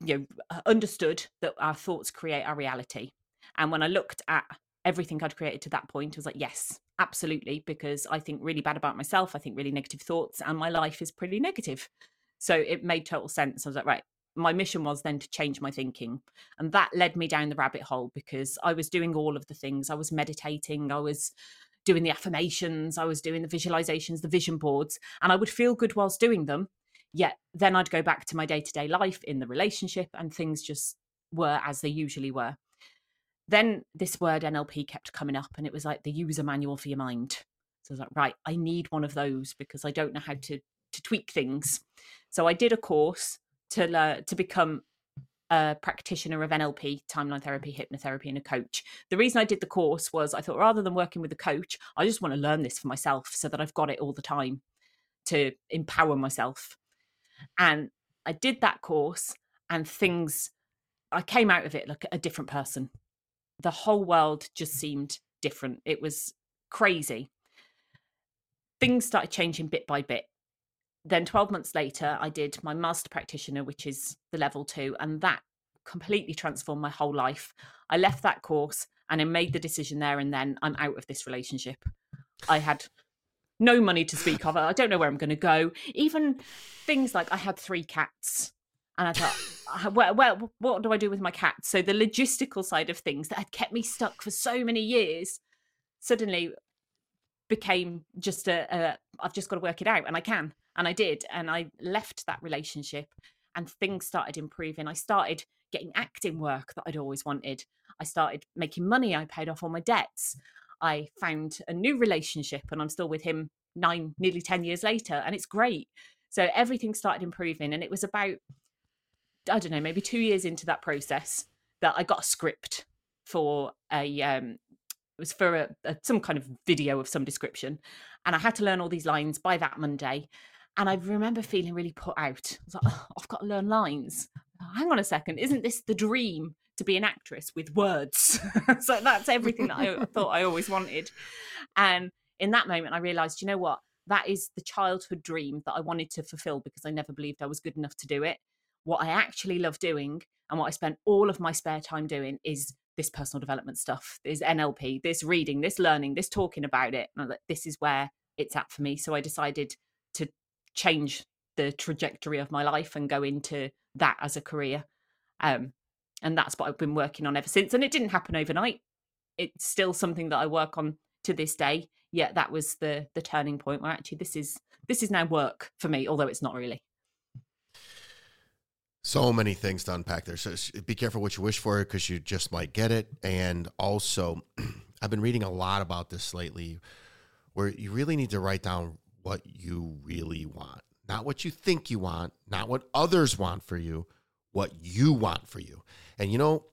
you know, understood that our thoughts create our reality. And when I looked at everything I'd created to that point, I was like, yes, absolutely, because I think really bad about myself. I think really negative thoughts, and my life is pretty negative. So it made total sense. I was like, right, my mission was then to change my thinking. And that led me down the rabbit hole because I was doing all of the things. I was meditating, I was doing the affirmations, I was doing the visualizations, the vision boards, and I would feel good whilst doing them. Yet then I'd go back to my day to day life in the relationship, and things just were as they usually were then this word NLP kept coming up, and it was like the user manual for your mind. So I was like, right, I need one of those because I don't know how to to tweak things. So I did a course to learn to become a practitioner of NLP, timeline therapy, hypnotherapy, and a coach. The reason I did the course was I thought rather than working with a coach, I just want to learn this for myself so that I've got it all the time to empower myself. And I did that course, and things, I came out of it like a different person. The whole world just seemed different. It was crazy. Things started changing bit by bit then 12 months later, I did my master practitioner, which is the level two, and that completely transformed my whole life. I left that course and I made the decision there and then I'm out of this relationship. I had no money to speak of. I don't know where I'm going to go. Even things like I had three cats. And I thought, ah, well, well, what do I do with my cats? So the logistical side of things that had kept me stuck for so many years suddenly became just a, a I've just got to work it out, and I can, and I did, and I left that relationship, and things started improving. I started getting acting work that I'd always wanted. I started making money. I paid off all my debts. I found a new relationship, and I'm still with him nine, nearly ten years later, and it's great. So everything started improving, and it was about I don't know, maybe two years into that process that I got a script for a um, it was for a, a, some kind of video of some description and i had to learn all these lines by that monday and i remember feeling really put out. I was like oh, i've got to learn lines. Oh, hang on a second isn't this the dream to be an actress with words? So that's everything that i thought i always wanted. And in that moment i realized you know what? That is the childhood dream that i wanted to fulfill because i never believed i was good enough to do it. What i actually love doing and what i spent all of my spare time doing is this personal development stuff, this NLP, this reading, this learning, this talking about it. And like, this is where it's at for me. So I decided change the trajectory of my life and go into that as a career. Um, and that's what I've been working on ever since. And it didn't happen overnight. It's still something that I work on to this day. Yet that was the the turning point where actually this is this is now work for me, although it's not really. So many things to unpack there. So be careful what you wish for because you just might get it. And also, I've been reading a lot about this lately where you really need to write down what you really want, not what you think you want, not what others want for you, what you want for you. And you know,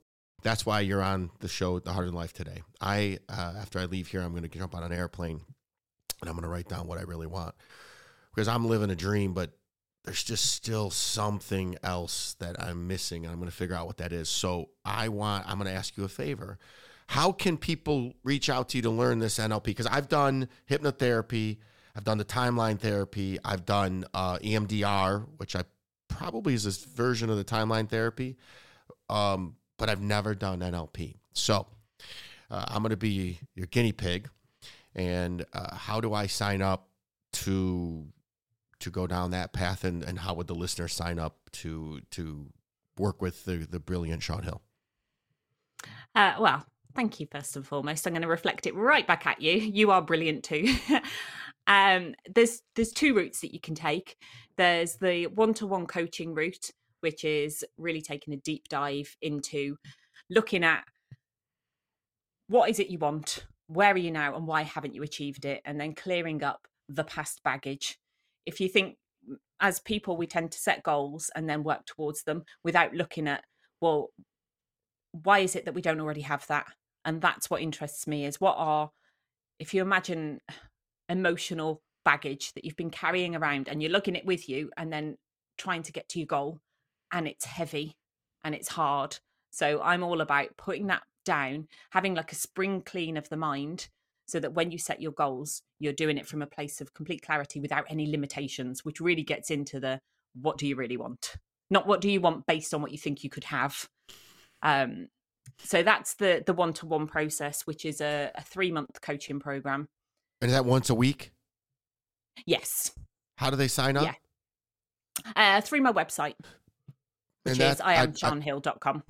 that's why you're on the show, The Harder Than Life today. I, uh, after I leave here, I'm going to jump on an airplane and I'm going to write down what I really want because I'm living a dream, but there's just still something else that I'm missing. And I'm going to figure out what that is. So I want, I'm going to ask you a favor. How can people reach out to you to learn this NLP? Because I've done hypnotherapy, I've done the timeline therapy, I've done uh, EMDR, which I probably is this version of the timeline therapy, um, but I've never done NLP. So uh, I'm going to be your guinea pig. And uh, how do I sign up to to go down that path and, and how would the listener sign up to to work with the, the brilliant Sian Hill? Uh, well, thank you first and foremost. I'm going to reflect it right back at you. You are brilliant too. um, there's there's two routes that you can take. There's the one-to-one coaching route, which is really taking a deep dive into looking at what is it you want, where are you now, and why haven't you achieved it, and then clearing up the past baggage if you think as people we tend to set goals and then work towards them without looking at well why is it that we don't already have that and that's what interests me is what are if you imagine emotional baggage that you've been carrying around and you're lugging it with you and then trying to get to your goal and it's heavy and it's hard so i'm all about putting that down having like a spring clean of the mind so that when you set your goals, you're doing it from a place of complete clarity without any limitations, which really gets into the what do you really want? Not what do you want based on what you think you could have. Um, so that's the the one to one process, which is a, a three month coaching program. And is that once a week? Yes. How do they sign up? Yeah. Uh, through my website, which and is iamsianhill.com.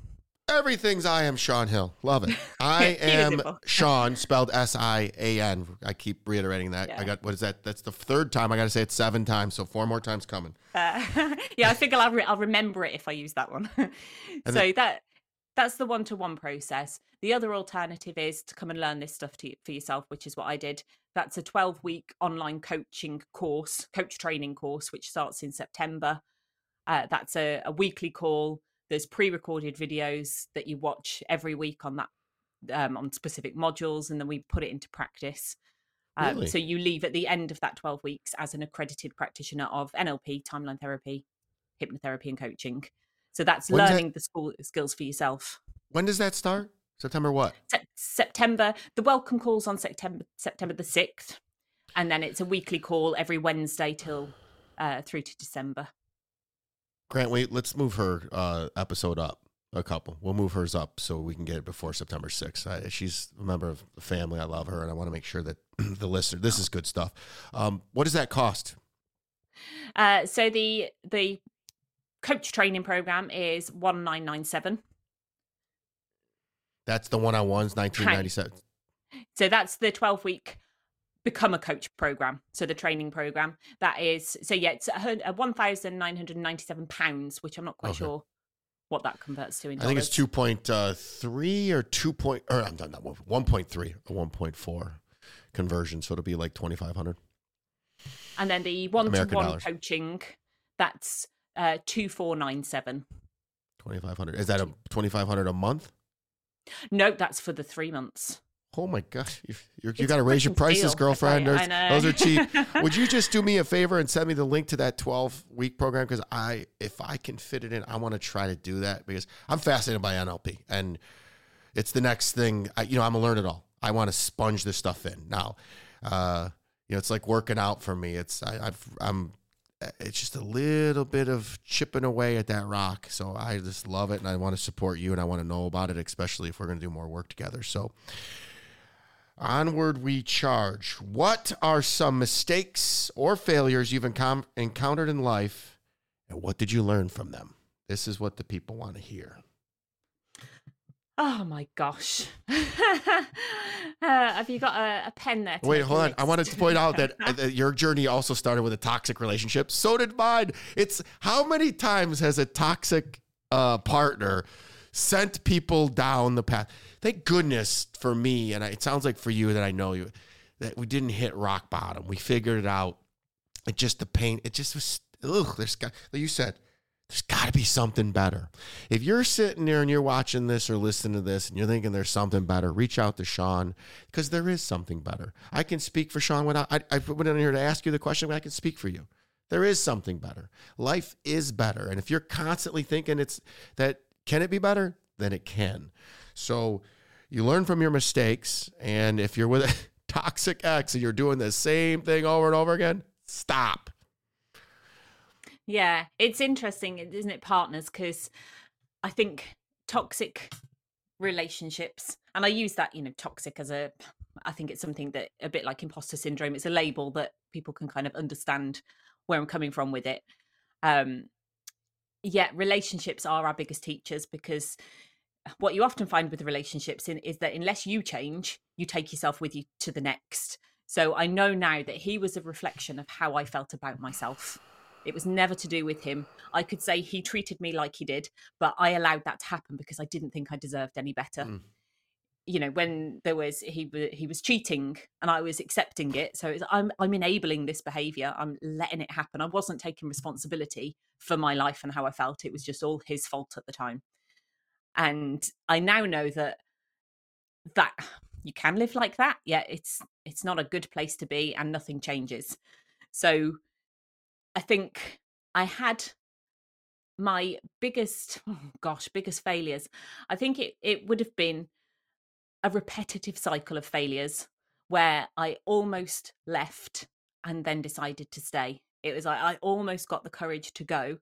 Everything's I am Sian Hill. Love it. I am Sian, spelled S I A N. I keep reiterating that. Yeah. I got what is that? That's the third time I got to say it seven times. So four more times coming. Uh, yeah, I figure I'll, re- I'll remember it if I use that one. so then, that that's the one to one process. The other alternative is to come and learn this stuff to, for yourself, which is what I did. That's a 12 week online coaching course, coach training course, which starts in September. Uh, that's a, a weekly call there's pre-recorded videos that you watch every week on that um, on specific modules, and then we put it into practice. Um, Really? So you leave at the end of that 12 weeks as an accredited practitioner of NLP, timeline therapy, hypnotherapy, and coaching. So that's When's that- learning the school skills for yourself. When does that start? September what? Sep- September, the welcome calls on September September the 6th, and then it's a weekly call every Wednesday till uh, through to December. Grant, wait, let's move her uh, episode up a couple. We'll move hers up so we can get it before September 6th. I, she's a member of the family. I love her, and I want to make sure that the listener, this is good stuff. Um, what does that cost? Uh, so the the coach training program is 1997. That's the one on ones, 1997. So that's the 12 week become a coach program. So the training program that is so yeah, it's a 1,997 pounds, which I'm not quite Okay. sure what that converts to in dollars. I think it's dollars. 2.3 uh, or 2. Point, or I'm not, not 1.3 or 1.4 conversion. So it'll be like 2,500. And then the one to one coaching, that's uh, 2497. 2,500. Is that a 2,500 a month? No, that's for the three months. Oh my gosh, you, you got to raise your prices, steal, I girlfriend. Those, those are cheap. Would you just do me a favor and send me the link to that 12 week program? Because I, if I can fit it in, I want to try to do that because I'm fascinated by NLP and it's the next thing. I, you know, I'm a learn it all. I want to sponge this stuff in now. Uh, you know, it's like working out for me. It's I, I've I'm. Uh, it's just a little bit of chipping away at that rock. So I just love it, and I want to support you, and I want to know about it, especially if we're going to do more work together. So. Onward we charge. What are some mistakes or failures you've encom- encountered in life, and what did you learn from them? This is what the people want to hear. Oh my gosh. uh, have you got a, a pen there? Wait, hold on. I wanted to point out that, uh, your journey also started with a toxic relationship. So did mine. It's how many times has a toxic uh, partner sent people down the path? Thank goodness for me, and I, it sounds like for you that I know you, that we didn't hit rock bottom. We figured it out. It just the pain. It just was. Ugh. There's. Like you said, there's got to be something better. If you're sitting there and you're watching this or listening to this and you're thinking there's something better, reach out to Sian because there is something better. I can speak for Sian without, I, I went in here to ask you the question, but I can speak for you. There is something better. Life is better. And if you're constantly thinking it's that, can it be better? Then it can. So you learn from your mistakes. And if you're with a toxic ex and you're doing the same thing over and over again, stop. Yeah, it's interesting, isn't it, partners? Because I think toxic relationships, and I use that, you know, toxic as a, I think it's something that a bit like imposter syndrome. It's a label that people can kind of understand where I'm coming from with it. Um, yeah, relationships are our biggest teachers because what you often find with relationships in, is that unless you change, you take yourself with you to the next. So I know now that he was a reflection of how I felt about myself. It was never to do with him. I could say he treated me like he did, but I allowed that to happen because I didn't think I deserved any better. Mm. You know, when there was he he was cheating and I was accepting it, so it's, I'm I'm enabling this behavior. I'm letting it happen. I wasn't taking responsibility for my life and how I felt. It was just all his fault at the time. And I now know that that you can live like that. Yeah, it's it's not a good place to be, and nothing changes. So I think I had my biggest, oh gosh, biggest failures. I think it, it would have been a repetitive cycle of failures where I almost left and then decided to stay. It was like I almost got the courage to go,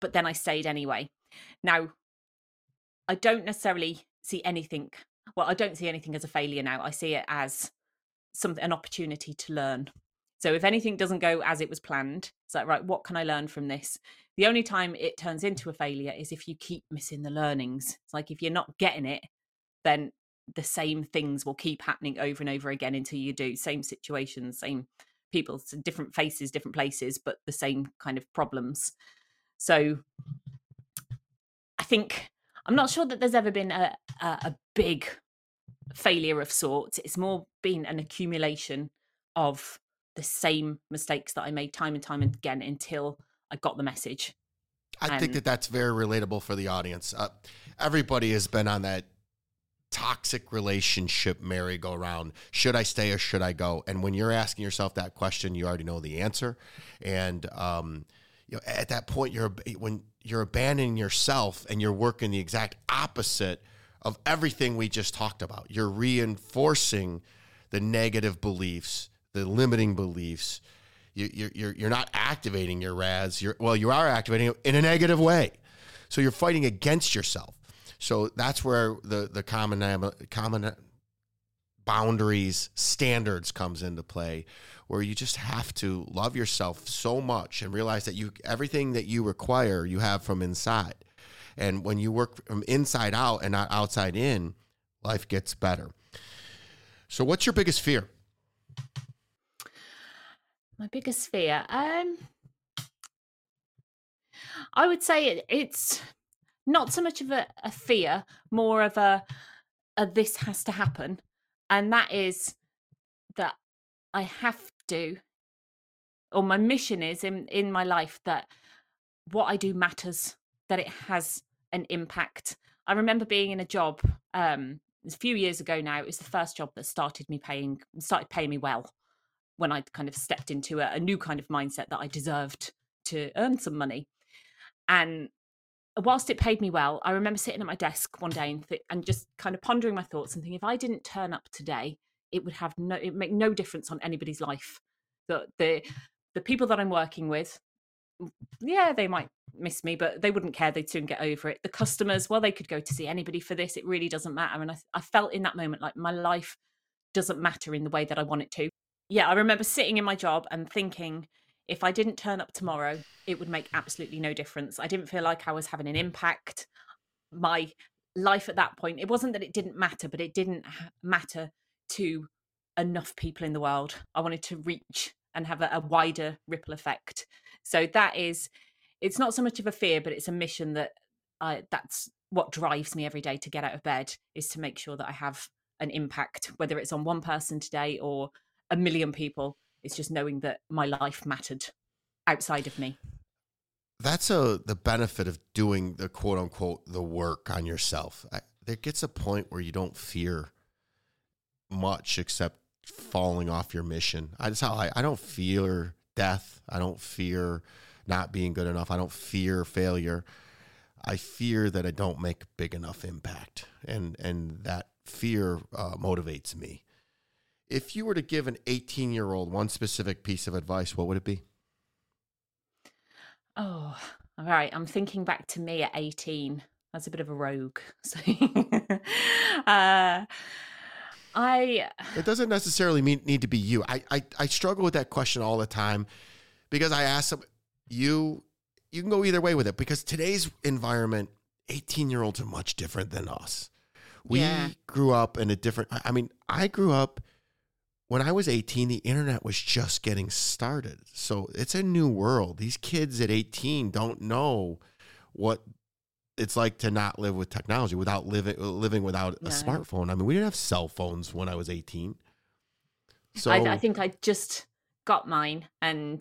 but then I stayed anyway. Now, I don't necessarily see anything. Well, I don't see anything as a failure now. I see it as some an opportunity to learn. So if anything doesn't go as it was planned, it's like, right, what can I learn from this? The only time it turns into a failure is if you keep missing the learnings. It's like if you're not getting it, then the same things will keep happening over and over again until you do. Same situations, same people, different faces, different places, but the same kind of problems. So I think I'm not sure that there's ever been a, a, a big failure of sorts. It's more been an accumulation of the same mistakes that I made time and time again until I got the message. I And- think that that's very relatable for the audience. Uh, everybody has been on that toxic relationship merry-go-round. Should I stay or should I go? And when you're asking yourself that question, you already know the answer. And um, you know, at that point, you're when you're abandoning yourself and you're working the exact opposite of everything we just talked about. You're reinforcing the negative beliefs, the limiting beliefs. You, you're, you're, you're not activating your RAS. You're, well, you are activating it in a negative way. So you're fighting against yourself. So that's where the, the common, common boundaries, standards comes into play, where you just have to love yourself so much and realize that you everything that you require you have from inside. And when you work from inside out and not outside in, life gets better. So what's your biggest fear? My biggest fear. Um I would say it, it's not so much of a, a fear, more of a, a this has to happen. And that is that I have to, or my mission is in, in my life that what I do matters, that it has an impact. I remember being in a job um, a few years ago now. It was the first job that started me paying, started paying me well when I kind of stepped into a, a new kind of mindset that I deserved to earn some money. And whilst it paid me well, I remember sitting at my desk one day and, th- and just kind of pondering my thoughts and thinking, if I didn't turn up today, it would have no, it make no difference on anybody's life. The the the people that I'm working with, yeah, they might miss me, but they wouldn't care. They'd soon get over it. The customers, well, they could go to see anybody for this. It really doesn't matter. And I, I felt in that moment like my life doesn't matter in the way that I want it to. Yeah, I remember sitting in my job and thinking, if I didn't turn up tomorrow, it would make absolutely no difference. I didn't feel like I was having an impact. My life at that point, it wasn't that it didn't matter, but it didn't matter to enough people in the world. I wanted to reach and have a, a wider ripple effect. So that is, it's not so much of a fear, but it's a mission that I, that's what drives me every day to get out of bed is to make sure that I have an impact, whether it's on one person today or a million people. It's just knowing that my life mattered outside of me. That's a the benefit of doing the quote unquote the work on yourself. I, there gets a point where you don't fear much except falling off your mission. I just how I, I don't fear death. I don't fear not being good enough. I don't fear failure. I fear that I don't make big enough impact, and and that fear uh, motivates me. If you were to give an 18 year old one specific piece of advice, what would it be? Oh, all right. I'm thinking back to me at 18. I was a bit of a rogue. So, uh, I It doesn't necessarily mean, need to be you. I, I I struggle with that question all the time because I ask them, you you can go either way with it because today's environment, 18 year olds are much different than us. We Yeah. grew up in a different. I I mean, I grew up when I was 18. The internet was just getting started, so it's a new world. These kids at 18 don't know what it's like to not live with technology without living living without a smartphone. I mean, we didn't have cell phones when I was 18. So I, I think I just got mine, and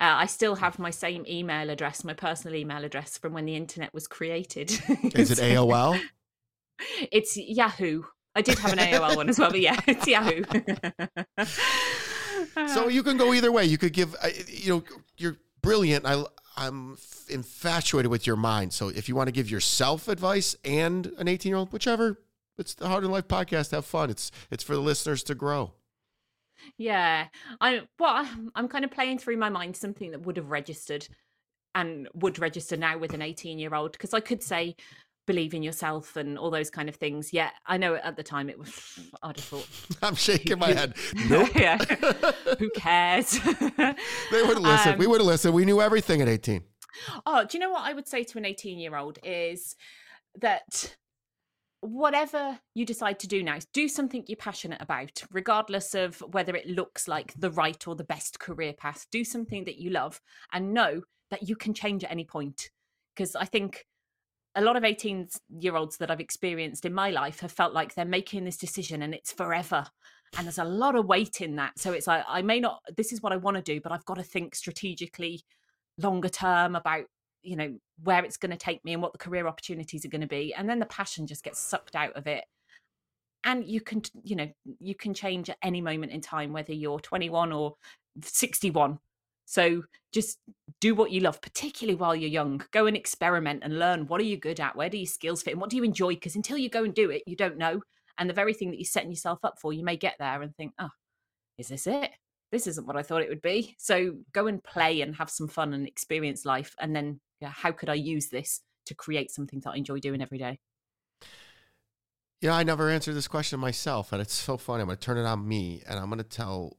uh, I still have my same email address, my personal email address from when the internet was created. is it AOL? It's Yahoo. I did have an AOL one as well, but yeah, it's Yahoo. So you can go either way. You could give, uh, you know, you're brilliant. I, I'm infatuated with your mind. So if you want to give yourself advice and an 18 year old, whichever, it's the Harder Than Life podcast. Have fun. It's it's for the listeners to grow. Yeah, I well, I'm kind of playing through my mind something that would have registered and would register now with an 18 year old because I could say believe in yourself and all those kind of things. Yeah, I know at the time it was I'd have thought, I'm shaking my head. Nope. yeah, who cares? they would listen. we Um, would listen. We knew everything at 18. Oh, do you know what I would say to an 18 year old is that whatever you decide to do now, do something you're passionate about, regardless of whether it looks like the right or the best career path. Do something that you love and know that you can change at any point. Because I think a lot of 18 year olds that I've experienced in my life have felt like they're making this decision and it's forever. And there's a lot of weight in that. So it's like, I may not, this is what I want to do, but I've got to think strategically longer term about you know where it's going to take me and what the career opportunities are going to be and then the passion just gets sucked out of it and you can you know you can change at any moment in time whether you're 21 or 61 so just do what you love particularly while you're young. Go and experiment and learn what are you good at where do your skills fit and what do you enjoy? Because until you go and do it you don't know. And the very thing that you're setting yourself up for you may get there and think oh is this it? This isn't what i thought it would be. So go and play and have some fun and experience life and then yeah, how could i use this to create something that i enjoy doing every day? Know, I never answered this question myself, and it's so funny. I'm going to turn it on me, and I'm going to tell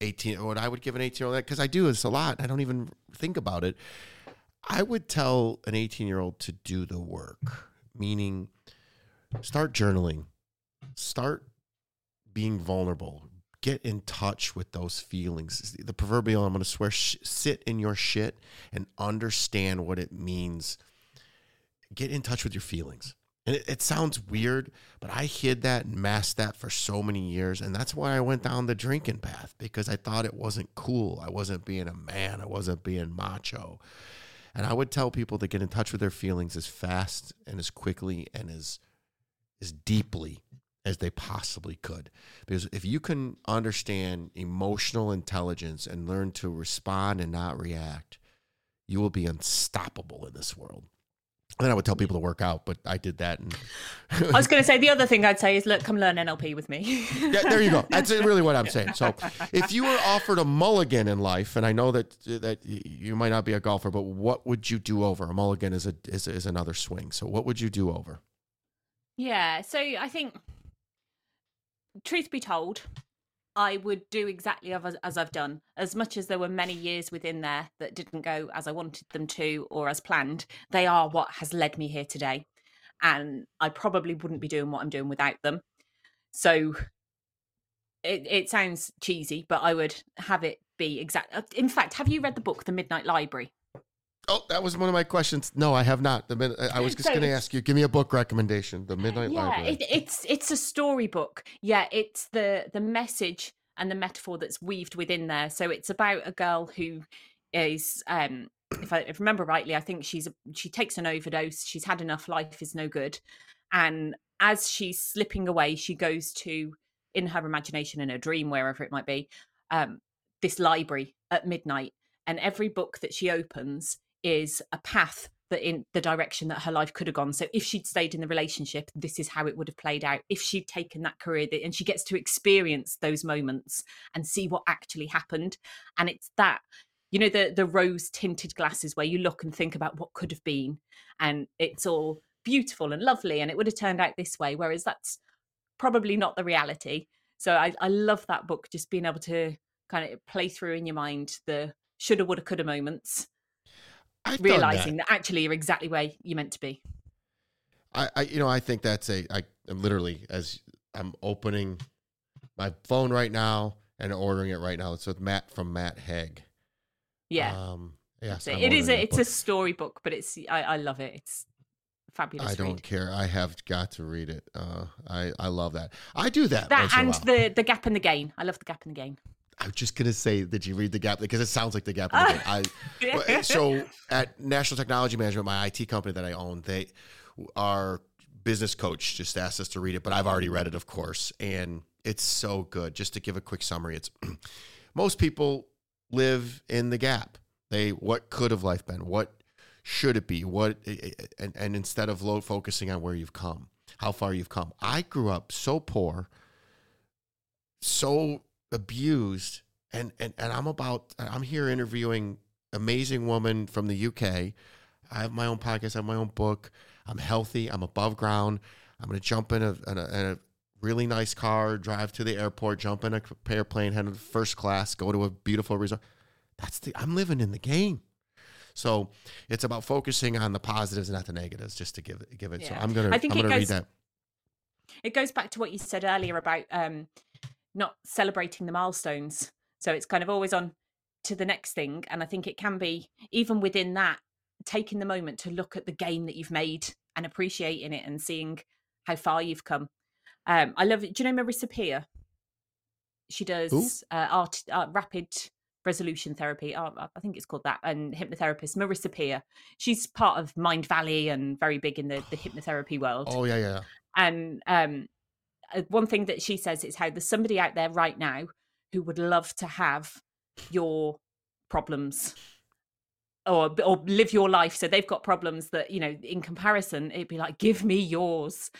18 what I would give an 18 year old that because I do this a lot. I don't even think about it. I would tell an 18 year old to do the work, meaning start journaling, start being vulnerable, get in touch with those feelings. The proverbial, I'm going to swear, sh- sit in your shit and understand what it means. Get in touch with your feelings. And it, it, sounds weird, but I hid that and masked that for so many years. And that's why I went down the drinking path because I thought it wasn't cool. I wasn't being a man, I wasn't being macho. And I would tell people to get in touch with their feelings as fast and as quickly and as as deeply as they possibly could. Because if you can understand emotional intelligence and learn to respond and not react, you will be unstoppable in this world then I would tell people to work out, but I did that. And I was going to say the other thing I'd say is, look, come learn NLP with me. yeah, there you go. That's really what I'm saying. So, if you were offered a mulligan in life, and I know that that you might not be a golfer, but what would you do over? A mulligan is a is, is another swing. So, what would you do over? Yeah. So I think, truth be told, I would do exactly as I've done. As much as there were many years within there that didn't go as I wanted them to or as planned, they are what has led me here today. And I probably wouldn't be doing what I'm doing without them. So it, it sounds cheesy, but I would have it be exact. Uh, in fact, have you read the book, The Midnight Library? Oh, that was one of my questions. No, I have not. The I was just so going to ask you. Give me a book recommendation. The Midnight yeah, Library. It, it's it's a storybook. Yeah, it's the the message and the metaphor that's weaved within there. So it's about a girl who is, um, if I, if remember rightly, I think she's she takes an overdose. She's had enough. Life is no good, and as she's slipping away, she goes to in her imagination in a dream, wherever it might be, um, this library at midnight, and every book that she opens is a path that in the direction that her life could have gone. So if she'd stayed in the relationship, this is how it would have played out. If she'd taken that career, and she gets to experience those moments and see what actually happened, and it's that you know the the rose tinted glasses where you look and think about what could have been, and it's all beautiful and lovely, and it would have turned out this way. Whereas that's probably not the reality. So I, I love that book, just being able to kind of play through in your mind the shoulda, woulda, coulda moments I've realizing that. that. actually you're exactly where you're meant to be. I, I, you know, I think that's a. I am literally as I'm opening my phone right now and ordering it right now. It's with Matt from Matt Haig. Yeah. Um. Yes, it, it is. A, it's book. a storybook, but it's. I, I love it. It's fabulous. I don't read. care. I have got to read it. Uh, I I love that. I do that. That and the the gap in the gain. I love the gap in the gain. I was just gonna say, did you read the gap? Because it sounds like the gap. In the I so at National Technology Management, my IT company that I own, they our business coach just asked us to read it, but I've already read it, of course, and it's so good. Just to give a quick summary, it's most people live in the gap. They what could have life been? What should it be? What and, and instead of low focusing on where you've come, how far you've come. I grew up so poor, so abused and and and I'm about I'm here interviewing amazing woman from the UK. I have my own podcast, I have my own book. I'm healthy, I'm above ground. I'm going to jump in a, in a, in a really nice car, drive to the airport, jump in a airplane, head to first class, go to a beautiful resort. That's the I'm living in the game. So it's about focusing on the positives and not the negatives, just to give it give it. Yeah. So I'm gonna I think I'm gonna goes, read that. It goes back to what you said earlier about um, not celebrating the milestones. So it's kind of always on to the next thing. And I think it can be, even within that, taking the moment to look at the gain that you've made and appreciating it and seeing how far you've come. Um, I love it. Do you know Marisa Peer? She does uh, art, uh, rapid resolution therapy. Oh, I think it's called that, and hypnotherapist Marisa Peer. She's part of Mindvalley and very big in the, the hypnotherapy world. Oh yeah, yeah. And um, uh, Uh, one thing that she says is how there's somebody out there right now who would love to have your problems or or live your life. So they've got problems that you know in comparison it'd be like give me yours.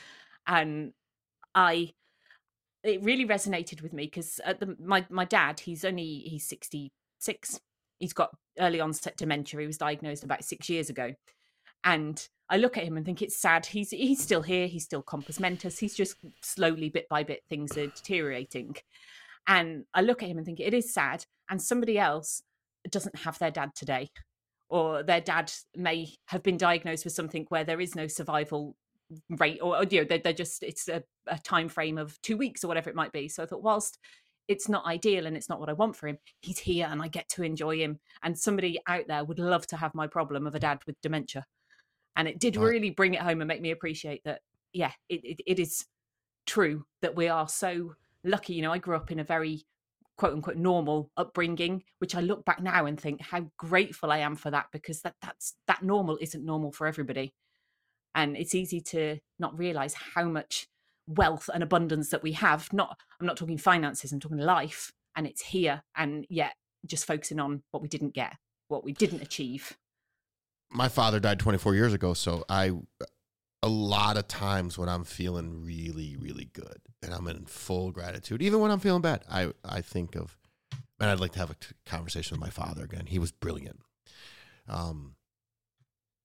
And i it really resonated with me because my my dad he's only he's 66 he's got early onset dementia. He was diagnosed about 6 years ago. And I look at him and think it's sad. He's he's still here. He's still compos mentis. He's just slowly, bit by bit, things are deteriorating. And I look at him and think it is sad. And somebody else doesn't have their dad today, or their dad may have been diagnosed with something where there is no survival rate, or, you know, they're, they're just it's a, a time frame of two weeks or whatever it might be. So I thought, whilst it's not ideal and it's not what I want for him. He's here and I get to enjoy him. And somebody out there would love to have my problem of a dad with dementia and it did right. really bring it home and make me appreciate that yeah it, it, it is true that we are so lucky. You know i grew up in a very quote unquote normal upbringing which i look back now and think how grateful i am for that because that that's that normal isn't normal for everybody. And it's easy to not realize how much wealth and abundance that we have. Not i'm not talking finances i'm talking life and it's here and yet just focusing on what we didn't get what we didn't achieve my father died 24 years ago, so I a lot of times when I'm feeling really, really good and I'm in full gratitude, even when I'm feeling bad, I I think of, man, I'd like to have a conversation with my father again. He was brilliant, um,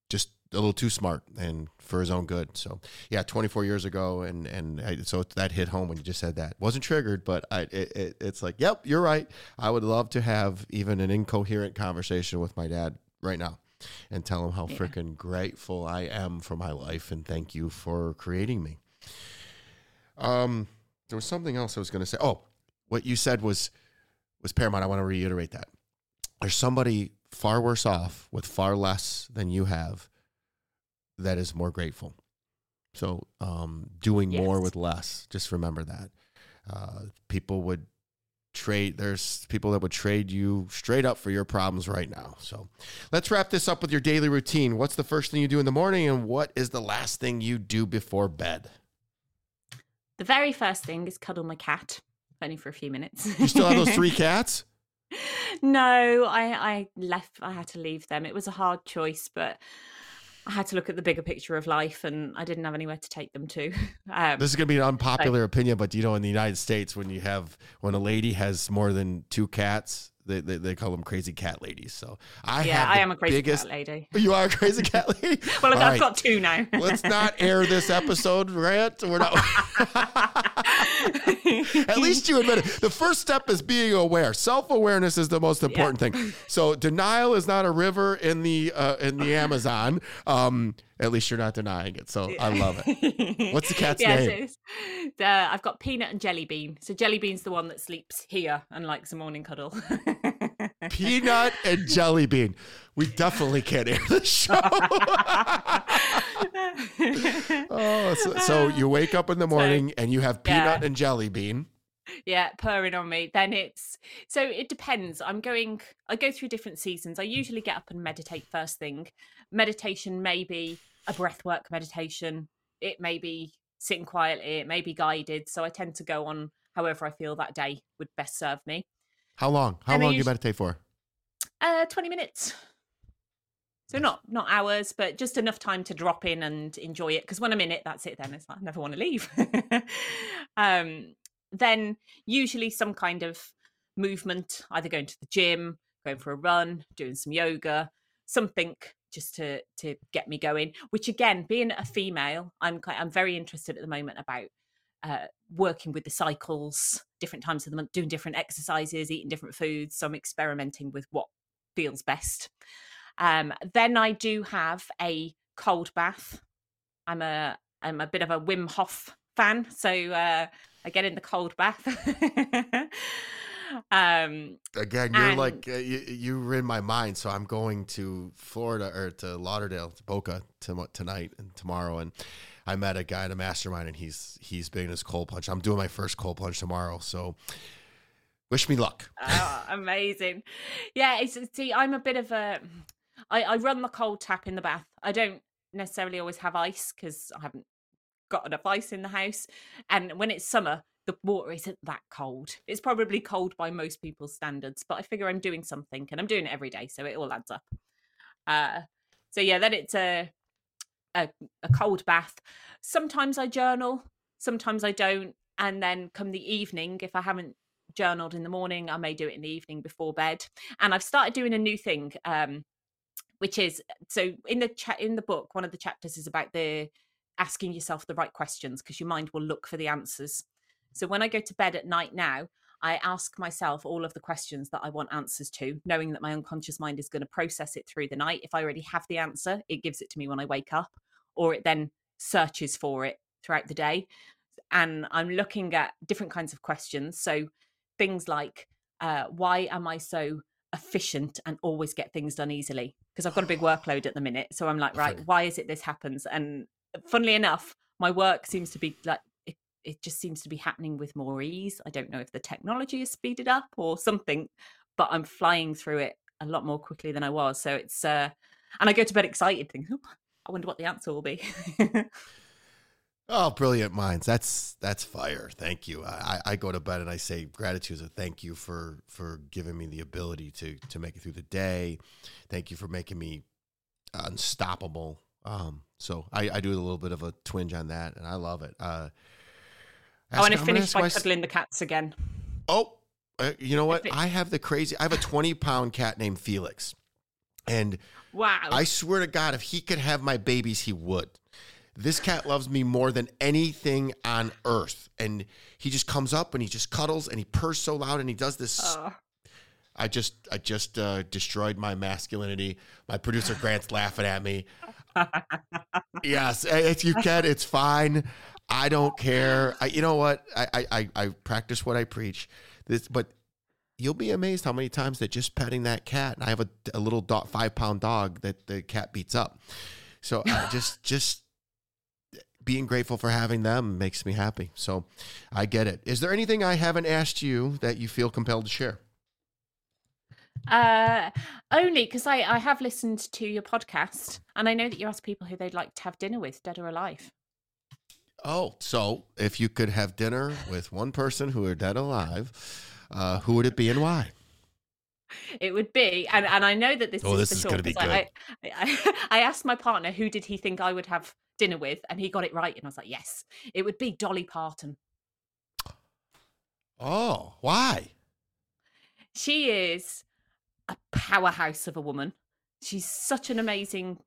just a little too smart and for his own good. So yeah, 24 years ago, and and I, so that hit home when you just said that. wasn't triggered, but I it, it, it's like, yep, you're right. I would love to have even an incoherent conversation with my dad right now and tell him how yeah. freaking grateful I am for my life and thank you for creating me. Um, there was something else I was going to say. Oh, what you said was was paramount. I want to reiterate that. There's somebody far worse off with far less than you have that is more grateful. So, um, doing yes. more with less. Just remember that. Uh, people would trade there's people that would trade you straight up for your problems right now. So let's wrap this up with your daily routine. What's the first thing you do in the morning and what is the last thing you do before bed? The very first thing is cuddle my cat only for a few minutes. You still have those three cats? No i i left i had to leave them. It was a hard choice but I had to look at the bigger picture of life, and I didn't have anywhere to take them to. Um, this is going to be an unpopular so, opinion, but you know, in the United States, when you have when a lady has more than two cats, they, they, they, call them crazy cat ladies. So I yeah, I am a crazy biggest, cat lady. You are a crazy cat lady. well, I've right. got two now. Let's not air this episode, Grant. We're not. At least you admit it. The first step is being aware. Self awareness is the most important yeah. thing. So denial is not a river in the uh, in the Amazon. Um, at least you're not denying it. So I love it. What's the cat's yeah, name? So uh, I've got Peanut and Jelly Bean. So Jelly Bean's the one that sleeps here and likes a morning cuddle. Peanut and Jelly Bean. We definitely can't air the show. oh, so, so, you wake up in the morning so, and you have Peanut yeah. and Jelly Bean. Yeah purring on me. Then it's so it depends. I'm going i go through different seasons. I usually get up and meditate first thing. Meditation may be a breathwork meditation. It may be sitting quietly. It may be guided. So i tend to go on however i feel that day would best serve me. How long? How and long do you meditate for? Uh 20 minutes so not not hours, but just enough time to drop in and enjoy it. Because when I'm in it, that's it. Then it's like I never want to leave. um, then usually some kind of movement, either going to the gym, going for a run, doing some yoga, something just to to get me going. Which again, being a female, I'm I'm very interested at the moment about uh, working with the cycles, different times of the month, doing different exercises, eating different foods. So I'm experimenting with what feels best. Um, then I do have a cold bath. I'm a I'm a bit of a Wim Hof fan, so uh, I get in the cold bath. um, Again, you're and, like uh, you, you were in my mind, so I'm going to Florida or to Lauderdale, to Boca to, tonight and tomorrow, and I met a guy in a mastermind, and he's he's been his cold plunge. I'm doing my first cold plunge tomorrow, so Wish me luck. oh, amazing. Yeah, it's see, I'm a bit of a I, I run the cold tap in the bath. I don't necessarily always have ice because I haven't got enough ice in the house. And when it's summer, the water isn't that cold. It's probably cold by most people's standards, but I figure I'm doing something and I'm doing it every day, so it all adds up. Uh, so yeah, then it's a, a a cold bath. Sometimes I journal, sometimes I don't, and then come the evening, if I haven't journaled in the morning, I may do it in the evening before bed. And I've started doing a new thing, um, which is so in the chat in the book, one of the chapters is about the asking yourself the right questions because your mind will look for the answers. So when I go to bed at night now, I ask myself all of the questions that I want answers to, knowing that my unconscious mind is going to process it through the night. If I already have the answer, it gives it to me when I wake up, or it then searches for it throughout the day. And I'm looking at different kinds of questions. So things like, uh, why am I so efficient and always get things done easily? Because I've got a big workload at the minute. So I'm like, right, why is it this happens? And funnily enough, my work seems to be like it just seems to be happening with more ease. I don't know if the technology is speeded up or something, but I'm flying through it a lot more quickly than I was. So it's uh and I go to bed excited thinking, oh, I wonder what the answer will be. oh, brilliant minds. That's that's fire. Thank you. I, I go to bed and I say gratitude as a thank you for for giving me the ability to to make it through the day. Thank you for making me unstoppable. Um, so I, I do a little bit of a twinge on that, and I love it. Uh, I want to finish by cuddling the cats again. Oh, uh, you know what? I have the crazy. I have a twenty pound cat named Felix, and wow, I swear to God, if he could have my babies, he would. This cat loves me more than anything on earth, and he just comes up and he just cuddles and he purrs so loud and he does this. Oh. I just, I just uh, destroyed my masculinity. My producer Grant's laughing at me. yes, if you can, it's fine. I don't care. I, you know what? I, I, I practice what I preach. This, but you'll be amazed how many times that just petting that cat, and I have a, a little dog, five pound dog that the cat beats up. So I just, just being grateful for having them makes me happy. So I get it. Is there anything I haven't asked you that you feel compelled to share? Uh, only because I, I have listened to your podcast and I know that you ask people who they'd like to have dinner with, dead or alive. Oh, so if you could have dinner with one person who are dead alive, uh, who would it be and why? It would be, and, and I know that this. Oh, is this is going to be good. I, I, I asked my partner who did he think I would have dinner with, and he got it right, and I was like, yes, it would be Dolly Parton. Oh, why? She is a powerhouse of a woman. She's such an amazing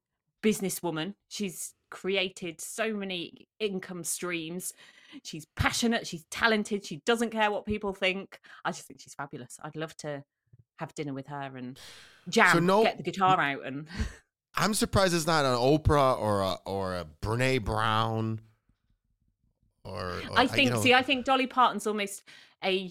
businesswoman. She's created so many income streams. She's passionate, she's talented, she doesn't care what people think. I just think she's fabulous. I'd love to have dinner with her and jam, so no, get the guitar out and I'm surprised it's not an Oprah or a or a Brene Brown or, or I uh, think you know, see I think Dolly Parton's almost a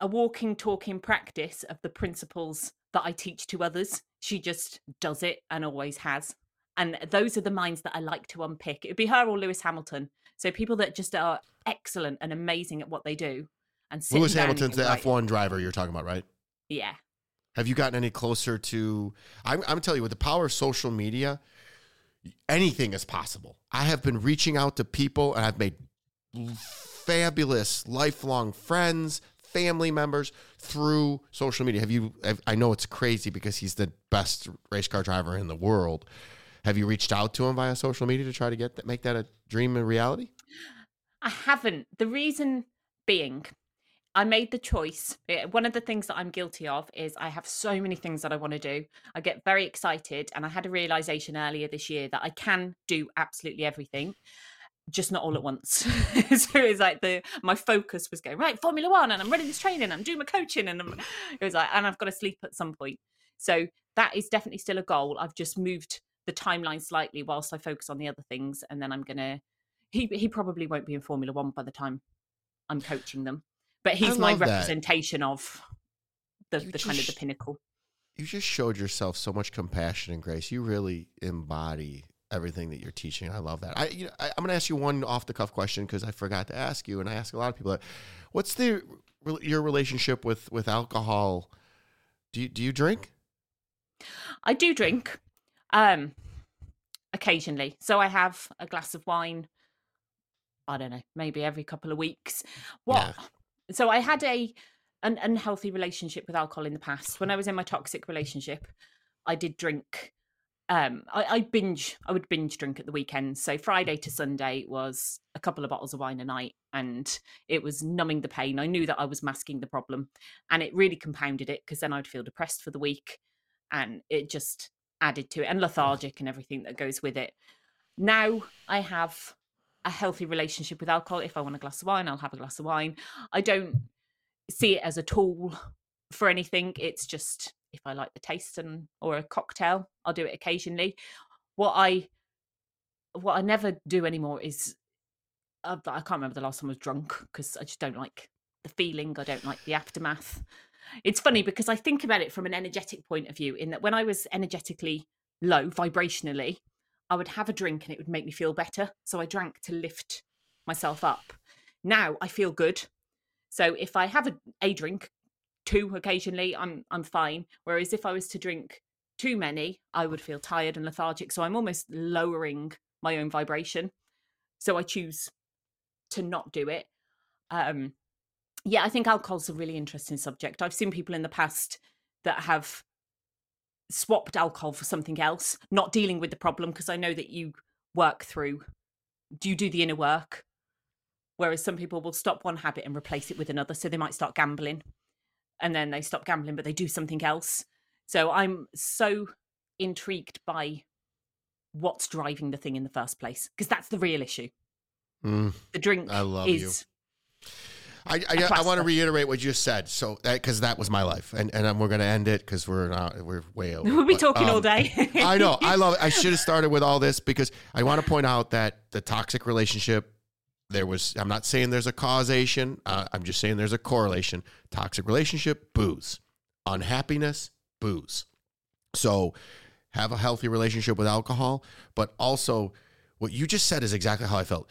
a walking talking practice of the principles that I teach to others. She just does it and always has. And those are the minds that I like to unpick. It'd be her or Lewis Hamilton. So people that just are excellent and amazing at what they do. And Lewis Hamilton's the F one driver you're talking about, right? Yeah. Have you gotten any closer to? I'm, I'm telling you, with the power of social media, anything is possible. I have been reaching out to people, and I've made fabulous lifelong friends, family members through social media. Have you? I know it's crazy because he's the best race car driver in the world. Have you reached out to him via social media to try to get that, make that a dream and reality? I haven't. The reason being, I made the choice. Eh, one of the things that I'm guilty of is I have so many things that I want to do. I get very excited, and I had a realization earlier this year that I can do absolutely everything, just not all at once. so it was like the my focus was going right Formula One, and I'm running this training, I'm doing my coaching, and I'm, it was like, and I've got to sleep at some point. So that is definitely still a goal. I've just moved the timeline slightly whilst I focus on the other things, and then I'm gonna. He he probably won't be in Formula One by the time I'm coaching them, but he's my representation that. of the, the kind of the pinnacle. You just showed yourself so much compassion and grace. You really embody everything that you're teaching. I love that. I, you know, I am going to ask you one off the cuff question because I forgot to ask you, and I ask a lot of people. What's the your relationship with with alcohol? Do you do you drink? I do drink, um, occasionally. So I have a glass of wine. I don't know, maybe every couple of weeks. What? Yeah. So I had a an unhealthy relationship with alcohol in the past. When I was in my toxic relationship, I did drink. Um, I, I binge. I would binge drink at the weekends. So Friday to Sunday was a couple of bottles of wine a night, and it was numbing the pain. I knew that I was masking the problem, and it really compounded it because then I'd feel depressed for the week, and it just added to it, and lethargic and everything that goes with it. Now I have a healthy relationship with alcohol. If I want a glass of wine, I'll have a glass of wine. I don't see it as a tool for anything. It's just if I like the taste and or a cocktail, I'll do it occasionally. What I what I never do anymore is uh, I can't remember the last time I was drunk because I just don't like the feeling. I don't like the aftermath. It's funny because I think about it from an energetic point of view. In that, when I was energetically low, vibrationally, I would have a drink and it would make me feel better. So I drank to lift myself up. Now I feel good. So if I have a, a drink, two occasionally, I'm I'm fine. Whereas if I was to drink too many, I would feel tired and lethargic. So I'm almost lowering my own vibration. So I choose to not do it. Um, yeah, I think alcohol's a really interesting subject. I've seen people in the past that have swapped alcohol for something else, not dealing with the problem because I know that you work through do you do the inner work? Whereas some people will stop one habit and replace it with another so they might start gambling and then they stop gambling but they do something else. So i'm so intrigued by what's driving the thing in the first place because that's the real issue. Mm, the drink i love is you I I, I want to reiterate what you just said. So because that, that, was my life, and and we're going to end it because we're not we're way over. We'll be but, talking um, all day. I know. I love it. I should have started with all this because I want to point out that the toxic relationship. There was. I'm not saying there's a causation. Uh, I'm just saying there's a correlation. Toxic relationship, booze. Unhappiness, booze. So, have a healthy relationship with alcohol, but also what you just said is exactly how I felt.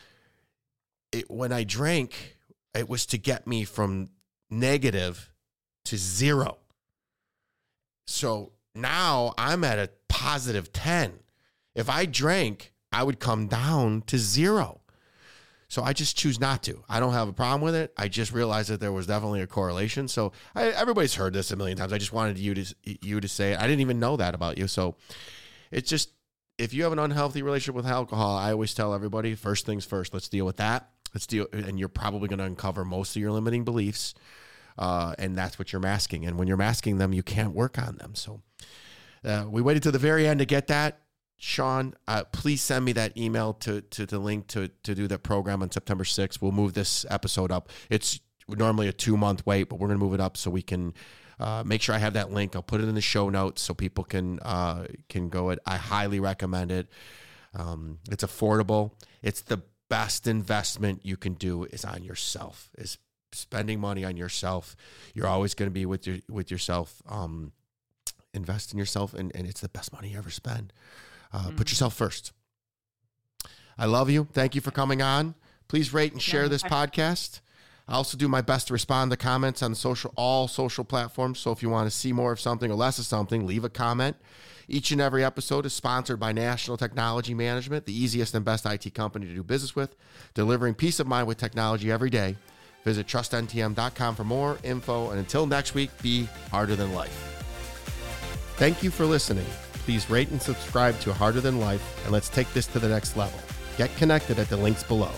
It, when I drank, it was to get me from negative to zero. So now I'm at a positive 10. If I drank, I would come down to zero. So I just choose not to. I don't have a problem with it. I just realized that there was definitely a correlation. So I, everybody's heard this a million times. I just wanted you to you to say it. I didn't even know that about you. So it's just if you have an unhealthy relationship with alcohol, I always tell everybody first things first. Let's deal with that. And you're probably going to uncover most of your limiting beliefs, uh, and that's what you're masking. And when you're masking them, you can't work on them. So uh, we waited to the very end to get that. Sian, uh, please send me that email to to the link to to do that program on September 6th. We'll move this episode up. It's normally a two month wait, but we're going to move it up so we can uh, make sure I have that link. I'll put it in the show notes so people can uh, can go it. I highly recommend it. Um, it's affordable. It's the best investment you can do is on yourself. Is spending money on yourself. You're always going to be with your with yourself. Um, invest in yourself, and, and it's the best money you ever spend. Uh, mm-hmm. Put yourself first. I love you. Thank you for coming on. Please rate and share this podcast. I also do my best to respond to comments on social all social platforms. So if you want to see more of something or less of something, leave a comment. Each and every episode is sponsored by National Technology Management, the easiest and best IT company to do business with, delivering peace of mind with technology every day. Visit trustntm.com for more info. And until next week, be harder than life. Thank you for listening. Please rate and subscribe to Harder Than Life, and let's take this to the next level. Get connected at the links below.